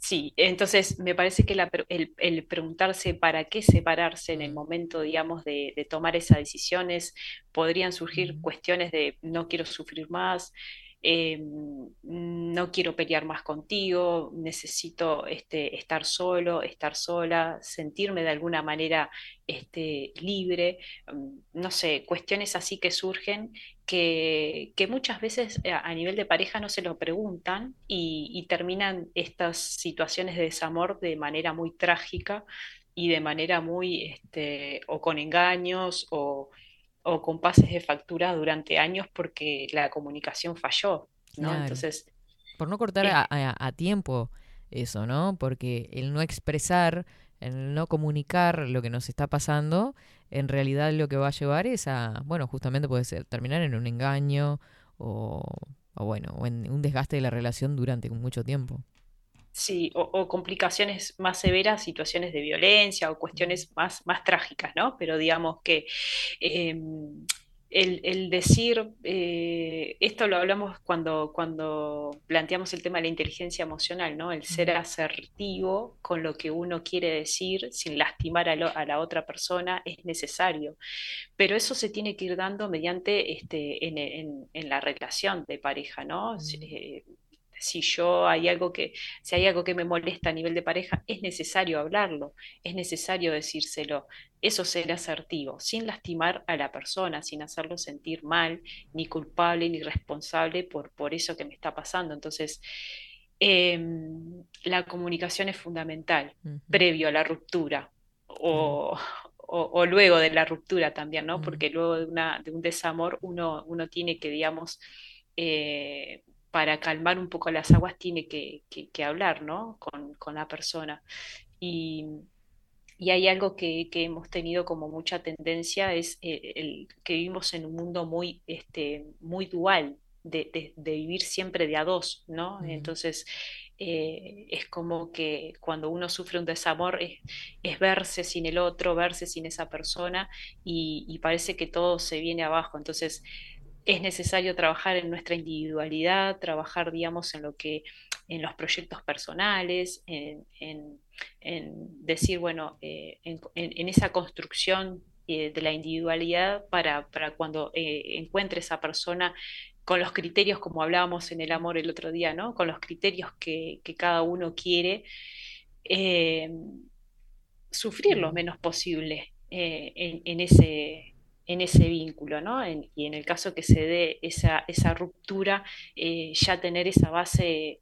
Sí, entonces me parece que la el, el preguntarse para qué separarse en el momento, digamos, de, de tomar esas decisiones, podrían surgir cuestiones de no quiero sufrir más, eh, no quiero pelear más contigo, necesito este, estar solo, estar sola, sentirme de alguna manera este, libre, mm, no sé, cuestiones así que surgen que, que muchas veces eh, a nivel de pareja no se lo preguntan y, y terminan estas situaciones de desamor de manera muy trágica y de manera muy, este, o con engaños o, o con pases de factura durante años porque la comunicación falló, ¿no? Claro. Entonces, Por no cortar eh, a, a- a tiempo eso, ¿no? Porque el no expresar, el no comunicar lo que nos está pasando, en realidad lo que va a llevar es a, bueno, justamente puede ser terminar en un engaño o, o bueno, o en un desgaste de la relación durante mucho tiempo. Sí, o, o complicaciones más severas, situaciones de violencia o cuestiones más, más trágicas, ¿no? Pero digamos que eh, el, el decir, eh, esto lo hablamos cuando, cuando planteamos el tema de la inteligencia emocional, ¿no? El ser asertivo con lo que uno quiere decir sin lastimar a, lo- a la otra persona es necesario. Pero eso se tiene que ir dando mediante, este, en, en- en la relación de pareja, ¿no? Eh, si yo hay algo que, si hay algo que me molesta a nivel de pareja, es necesario hablarlo, es necesario decírselo. Eso es ser asertivo, sin lastimar a la persona, sin hacerlo sentir mal, ni culpable, ni responsable por, por eso que me está pasando. Entonces, em, la comunicación es fundamental, previo a la ruptura o, o- o luego de la ruptura también, ¿no? Porque luego de, una, de un desamor uno, uno tiene que, digamos, eh, para calmar un poco las aguas, tiene que, que- que hablar, ¿no? Con, con la persona. Y, y hay algo que, que hemos tenido como mucha tendencia, es eh, el, que vivimos en un mundo muy, este, muy dual, de, de- de vivir siempre de a dos, ¿no? Entonces, eh, es como que cuando uno sufre un desamor es, es verse sin el otro, verse sin esa persona y, y parece que todo se viene abajo. Entonces es necesario trabajar en nuestra individualidad, trabajar, digamos, en lo que, en los proyectos personales, en, en- en decir, bueno, eh, en, esa construcción eh, de la individualidad para, para cuando eh, encuentre esa persona con los criterios, como hablábamos en el amor el otro día, ¿no? Con los criterios que, que cada uno quiere, sufrir lo menos posible en, en ese, en ese vínculo, ¿no? En- y en el caso que se dé esa, esa ruptura, eh, ya tener esa base,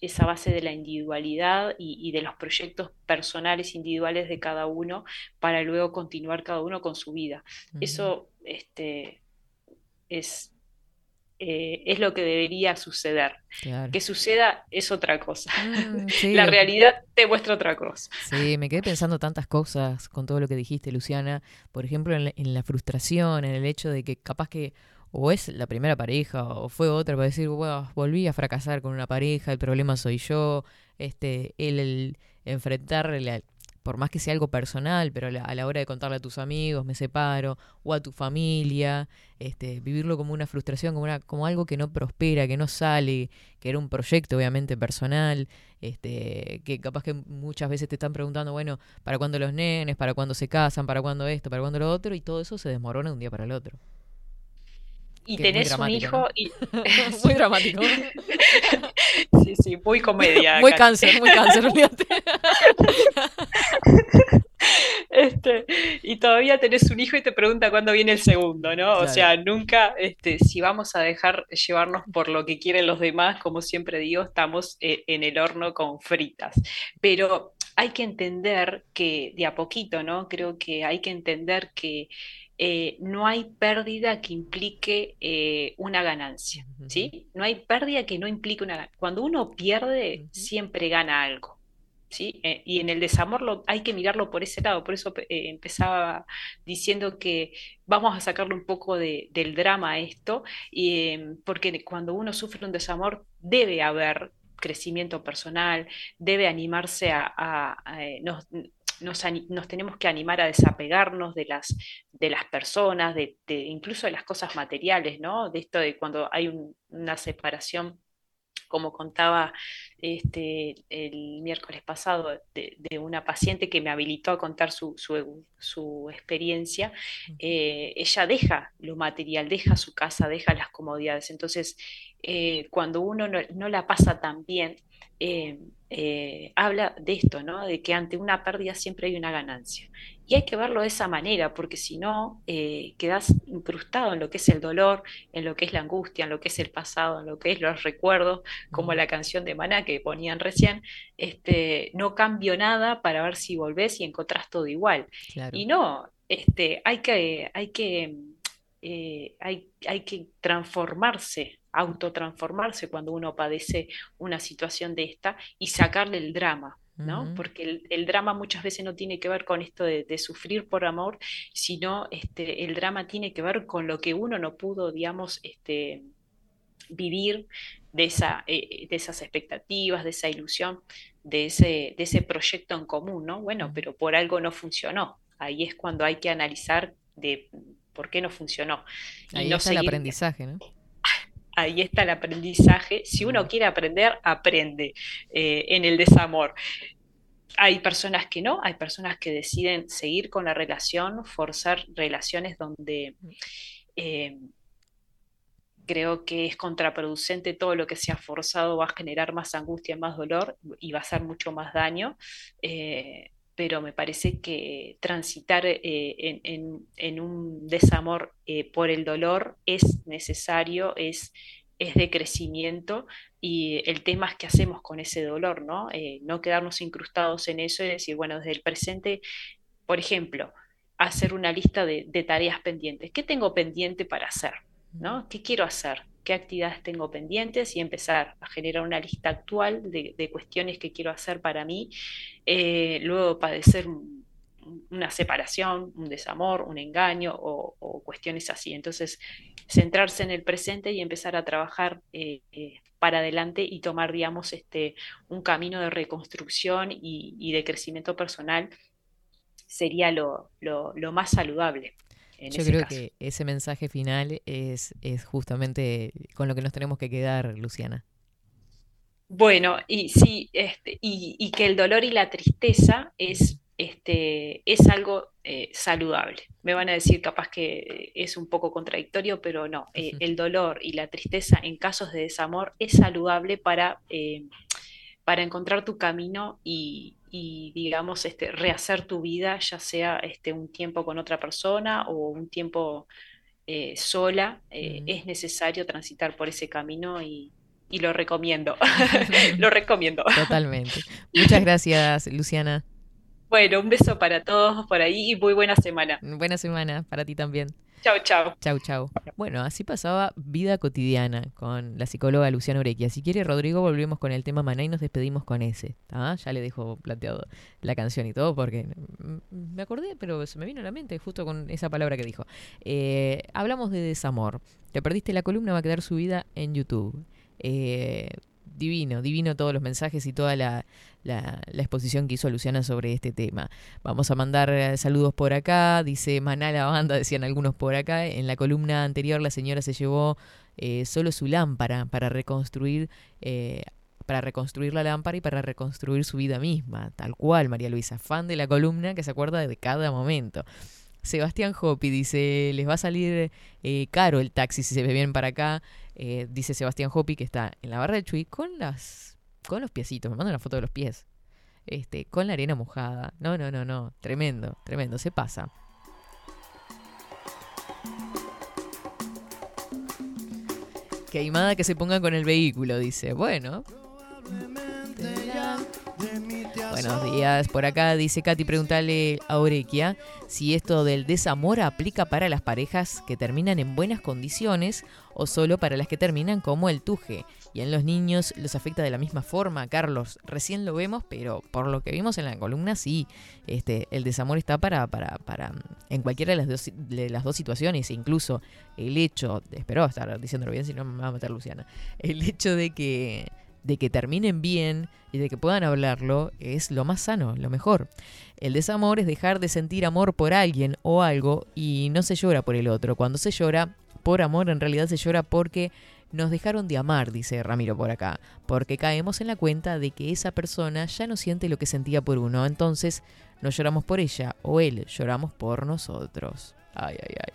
esa base de la individualidad y, y de los proyectos personales, individuales de cada uno, para luego continuar cada uno con su vida. Eso este, es, eh, es lo que debería suceder. Claro. Que suceda es otra cosa. sí, La realidad te muestra otra cosa. Sí, me quedé pensando tantas cosas con todo lo que dijiste, Luciana. Por ejemplo, en la, en la frustración, en el hecho de que capaz que o es la primera pareja o fue otra para decir, "Buah, volví a fracasar con una pareja, el problema soy yo, este, el, el enfrentar, la- por más que sea algo personal, pero a la, a la hora de contarle a tus amigos, me separo, o a tu familia, este, vivirlo como una frustración, como, una, como algo que no prospera, que no sale, que era un proyecto obviamente personal, este, que capaz que muchas veces te están preguntando, bueno, ¿para cuándo los nenes? ¿Para cuándo se casan? ¿Para cuándo esto? ¿Para cuándo lo otro? Y todo eso se desmorona de un día para el otro. Y Que tenés un hijo ¿no? y... Muy dramático. Sí, sí, muy comedia. Muy cáncer, muy cáncer, olvídate. Este, y todavía tenés un hijo y te pregunta cuándo viene el segundo, ¿no? O sea, nunca, este, si vamos a dejar llevarnos por lo que quieren los demás, como siempre digo, estamos eh, en el horno con fritas. Pero hay que entender que de a poquito, ¿no? Creo que hay que entender que eh, no hay pérdida que implique eh, una ganancia, ¿sí? No hay pérdida que no implique una ganancia. Cuando uno pierde, siempre gana algo. ¿sí? Eh, y en el desamor lo, hay que mirarlo por ese lado, por eso empezaba diciendo que vamos a sacarle un poco de, del drama a esto, eh, porque cuando uno sufre un desamor debe haber crecimiento personal, debe animarse a... a- a, nos, nos, nos tenemos que animar a desapegarnos de las, de las personas, de, incluso de las cosas materiales, ¿no? De esto de cuando hay un- una separación como contaba este, el miércoles pasado de, de una paciente que me habilitó a contar su, su- su experiencia, eh, ella deja lo material, deja su casa, deja las comodidades. Entonces, eh, cuando uno no, no la pasa tan bien, eh, eh, habla de esto, ¿no? De que ante una pérdida siempre hay una ganancia. Y hay que verlo de esa manera, porque si no, eh, quedas incrustado en lo que es el dolor, en lo que es la angustia, en lo que es el pasado, en lo que es los recuerdos, como la canción de Maná que ponían recién, este, no cambio nada para ver si volvés y encontrás todo igual. Claro. Y no, este, hay que, hay que, eh, hay, hay que transformarse, autotransformarse cuando uno padece una situación de esta y sacarle el drama. ¿No? Porque el, el drama muchas veces no tiene que ver con esto de, de sufrir por amor, sino este, el drama tiene que ver con lo que uno no pudo, digamos, este, vivir de, esa, eh, de esas expectativas, de esa ilusión, de ese, de ese proyecto en común, ¿no? Bueno, pero por algo no funcionó. Ahí es cuando hay que analizar de por qué no funcionó. Y Ahí no está el aprendizaje, ¿no? Ahí está el aprendizaje. Si uno quiere aprender, aprende eh, en el desamor. Hay personas que no, hay personas que deciden seguir con la relación, forzar relaciones donde eh, creo que es contraproducente todo lo que sea forzado, va a generar más angustia, más dolor y va a hacer mucho más daño. eh, pero me parece que transitar eh, en, en- en un desamor eh, por el dolor es necesario, es, es de crecimiento y el tema es qué hacemos con ese dolor, ¿no? Eh, no quedarnos incrustados en eso y decir, bueno, desde el presente, por ejemplo, hacer una lista de, de tareas pendientes. ¿Qué tengo pendiente para hacer? ¿no? ¿Qué quiero hacer? ¿Qué actividades tengo pendientes? Y empezar a generar una lista actual de, cuestiones que quiero hacer para mí. Eh, luego padecer un- una separación, un desamor, un engaño o, o cuestiones así. Entonces, centrarse en el presente y empezar a trabajar eh, eh, para adelante y tomar, digamos, este, un camino de reconstrucción y, y de crecimiento personal sería lo, lo- lo más saludable. En Yo ese creo caso. que ese mensaje final es, es justamente con lo que nos tenemos que quedar, Luciana. Bueno, y sí, este, y, y que el dolor y la tristeza es, este, es algo eh, saludable. Me van a decir capaz que es un poco contradictorio, pero no. eh, el dolor y la tristeza en casos de desamor es saludable para, eh, para encontrar tu camino y, y, digamos, este, rehacer tu vida, ya sea este, un tiempo con otra persona o un tiempo eh, sola. eh, Es necesario transitar por ese camino y, y lo recomiendo. lo recomiendo. Totalmente. Muchas gracias, Luciana. Bueno, un beso para todos por ahí y muy buena semana. Buena semana para ti también. Chao, chao. Chau, chau. Bueno, así pasaba vida cotidiana con la psicóloga Luciana Urequia. Si quiere, Rodrigo, volvemos con el tema Maná y nos despedimos con ese. Ya le dejo planteado la canción y todo porque me acordé, pero se me vino a la mente justo con esa palabra que dijo. Eh, hablamos de desamor. Te perdiste la columna, va a quedar subida en YouTube. Eh, divino, divino todos los mensajes y toda la, la- la exposición que hizo Luciana sobre este tema. Vamos a mandar eh, saludos por acá, dice Maná la banda, decían algunos por acá. En la columna anterior la señora se llevó eh, solo su lámpara para reconstruir, eh, para reconstruir la lámpara y para reconstruir su vida misma. Tal cual, María Luisa, fan de la columna que se acuerda de cada momento. Sebastián Hopi dice, les va a salir eh, caro el taxi si se vienen para acá. Eh, dice Sebastián Hopi que está en la barra de Chuy con las con los piecitos. Me manda una foto de los pies. Este, con la arena mojada. No, no, no, no. Tremendo, tremendo. Se pasa. Que Aimada que se ponga con el vehículo, dice. Bueno. Buenos días, por acá dice Katy, pregúntale a Orequia si esto del desamor aplica para las parejas que terminan en buenas condiciones o solo para las que terminan como el tuje. Y en los niños los afecta de la misma forma, Carlos. Recién lo vemos, pero por lo que vimos en la columna, sí. Este, el desamor está para, para, para en cualquiera de las dos, de las dos situaciones. Incluso el hecho, espero estar diciéndolo bien, si no me va a meter Luciana. El hecho de que de que terminen bien y de que puedan hablarlo es lo más sano, lo mejor. El desamor es dejar de sentir amor por alguien o algo y no se llora por el otro. Cuando se llora por amor, en realidad se llora porque nos dejaron de amar, dice Ramiro por acá, porque caemos en la cuenta de que esa persona ya no siente lo que sentía por uno, entonces no lloramos por ella o él, lloramos por nosotros. Ay, ay, ay.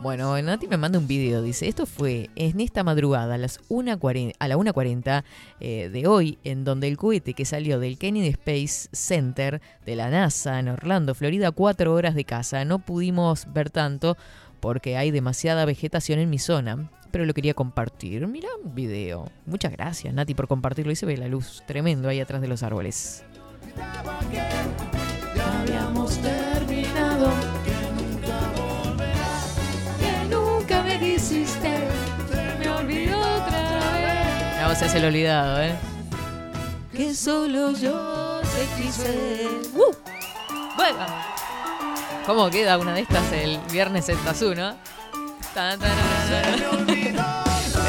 Bueno, Nati me manda un video, dice, esto fue en esta madrugada a las 1.40 a la 1.40 eh, de hoy, en donde el cohete que salió del Kennedy Space Center de la NASA en Orlando, Florida, cuatro horas de casa. No pudimos ver tanto porque hay demasiada vegetación en mi zona, pero lo quería compartir. Mira un video. Muchas gracias, Nati, por compartirlo. Y se ve la luz tremendo ahí atrás de los árboles. Quisiste, me olvidó otra vez. No, se hace el olvidado, ¿eh? Que solo yo te quise. ¡Uh! Bueno. ¿Cómo queda una de estas el viernes en Tazú, no? Tan, tan, tan, tan.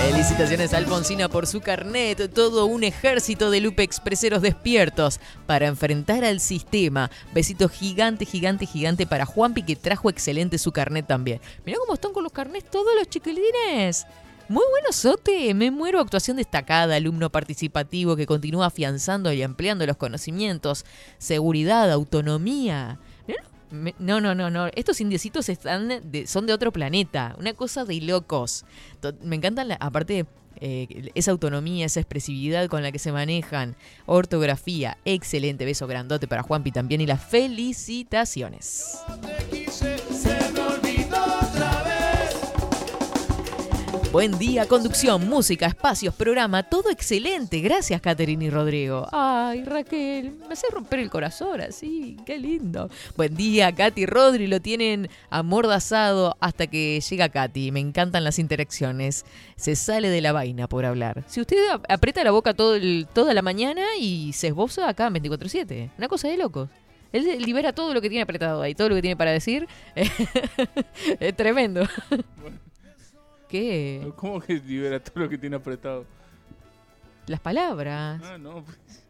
Felicitaciones a Alfonsina por su carnet, todo un ejército de Lupe Expreseros despiertos para enfrentar al sistema. Besito gigante, gigante, gigante para Juanpi que trajo excelente su carnet también. Mirá cómo están con los carnets todos los chiquilines. Muy bueno, Sote. Me muero. Actuación destacada, alumno participativo que continúa afianzando y ampliando los conocimientos. Seguridad, autonomía. No, no, no, no. Estos indiecitos están de- son de otro planeta. Una cosa de locos. Me encantan, la- aparte, eh, esa autonomía, esa expresividad con la que se manejan. Ortografía, excelente. Beso grandote para Juanpi también y las felicitaciones. Buen día, conducción, música, espacios, programa, todo excelente. Gracias, Caterine y Rodrigo. Ay, Raquel, me hace romper el corazón así, qué lindo. Buen día, Katy y Rodri, lo tienen amordazado hasta que llega Katy. Me encantan las interacciones. Se sale de la vaina por hablar. Si usted ap- aprieta la boca todo el- toda la mañana y se esboza acá en 24-7. Una cosa de locos. Él libera todo lo que tiene apretado ahí, todo lo que tiene para decir. es tremendo. ¿Qué? ¿Cómo que libera todo lo que tiene apretado? Las palabras. Ah, no. pues.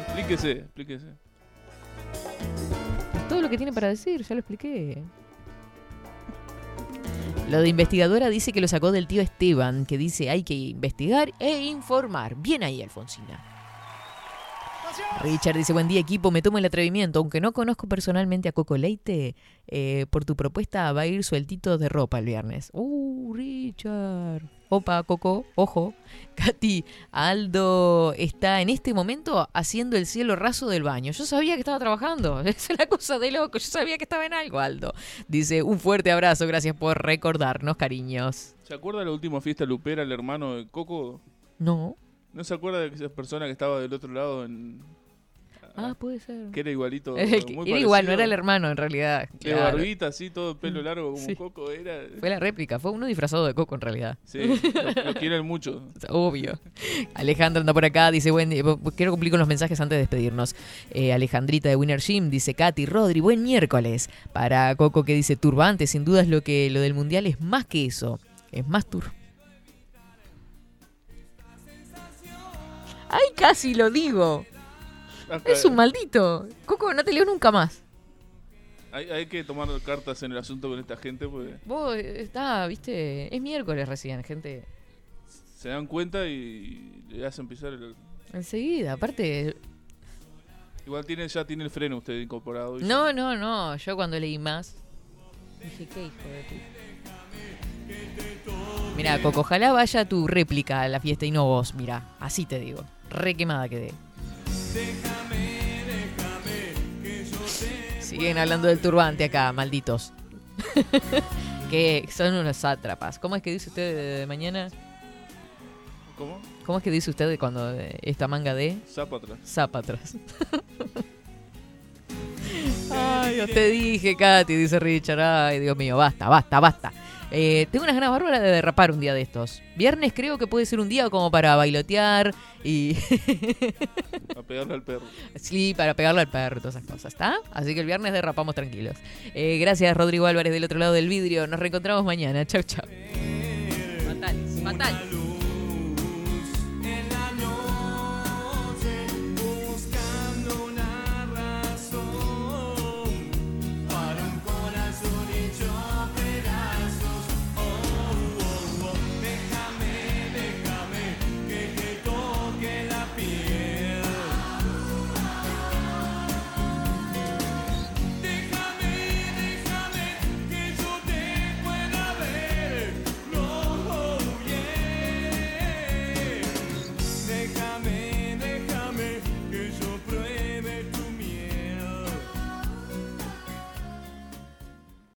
Explíquese, explíquese. Todo lo que tiene para decir, ya lo expliqué. Lo de investigadora dice que lo sacó del tío Esteban, que dice hay que investigar e informar. Bien ahí, Alfonsina. Richard dice, buen día equipo, me tomo el atrevimiento, aunque no conozco personalmente a Coco Leite, eh, por tu propuesta va a ir sueltito de ropa el viernes. Uh, Richard. Opa, Coco, ojo. Katy, Aldo está en este momento haciendo el cielo raso del baño. Yo sabía que estaba trabajando, es una cosa de loco, yo sabía que estaba en algo, Aldo. Dice, un fuerte abrazo, gracias por recordarnos, cariños. ¿Se acuerda de la última fiesta lupera, el hermano de Coco? No. ¿No se acuerda de esa persona que estaba del otro lado en... Ah, puede ser. Que era igualito. Era, el que- muy era igual, no era el hermano en realidad. De Claro. barbita, así, todo el pelo largo como Sí. Coco era. Fue la réplica, fue uno disfrazado de Coco en realidad. Sí, lo, lo quieren mucho. Obvio. Alejandra anda por acá, dice, buen quiero cumplir con los mensajes antes de despedirnos. Eh, Alejandrita de Winner Gym dice, Katy, Rodri, buen miércoles. Para Coco que dice, turbante, sin duda es lo que lo del mundial es más que eso. Es más tur. Ay, casi lo digo. Es un maldito. Coco, no te leo nunca más. hay, hay que tomar cartas en el asunto con esta gente porque Vos, está, viste, es miércoles recién, gente. se dan cuenta y le hacen pisar el... Enseguida, aparte, Igual tiene, ya tiene el freno usted incorporado. y No, no, no. Yo cuando leí más. Dije, qué hijo de puta. Mira, Coco, ojalá vaya tu réplica a la fiesta y no vos. Mira, así te digo. Re quemada quedé. Siguen hablando del turbante acá, malditos. que son unos sátrapas. ¿Cómo es que dice usted de, de mañana? ¿Cómo? ¿Cómo es que dice usted cuando esta manga de? Zapatras. Zapatras. Ay, yo te dije, Katy, dice Richard. Ay, Dios mío, basta, basta, basta. Eh, tengo unas ganas bárbaras de derrapar un día de estos. Viernes creo que puede ser un día como para bailotear y... A pegarle al perro. sí, para pegarle al perro y todas esas cosas, ¿está? Así que el viernes derrapamos tranquilos. Eh, gracias, Rodrigo Álvarez, del otro lado del vidrio. Nos reencontramos mañana. Chau, chau. Fatal, fatal.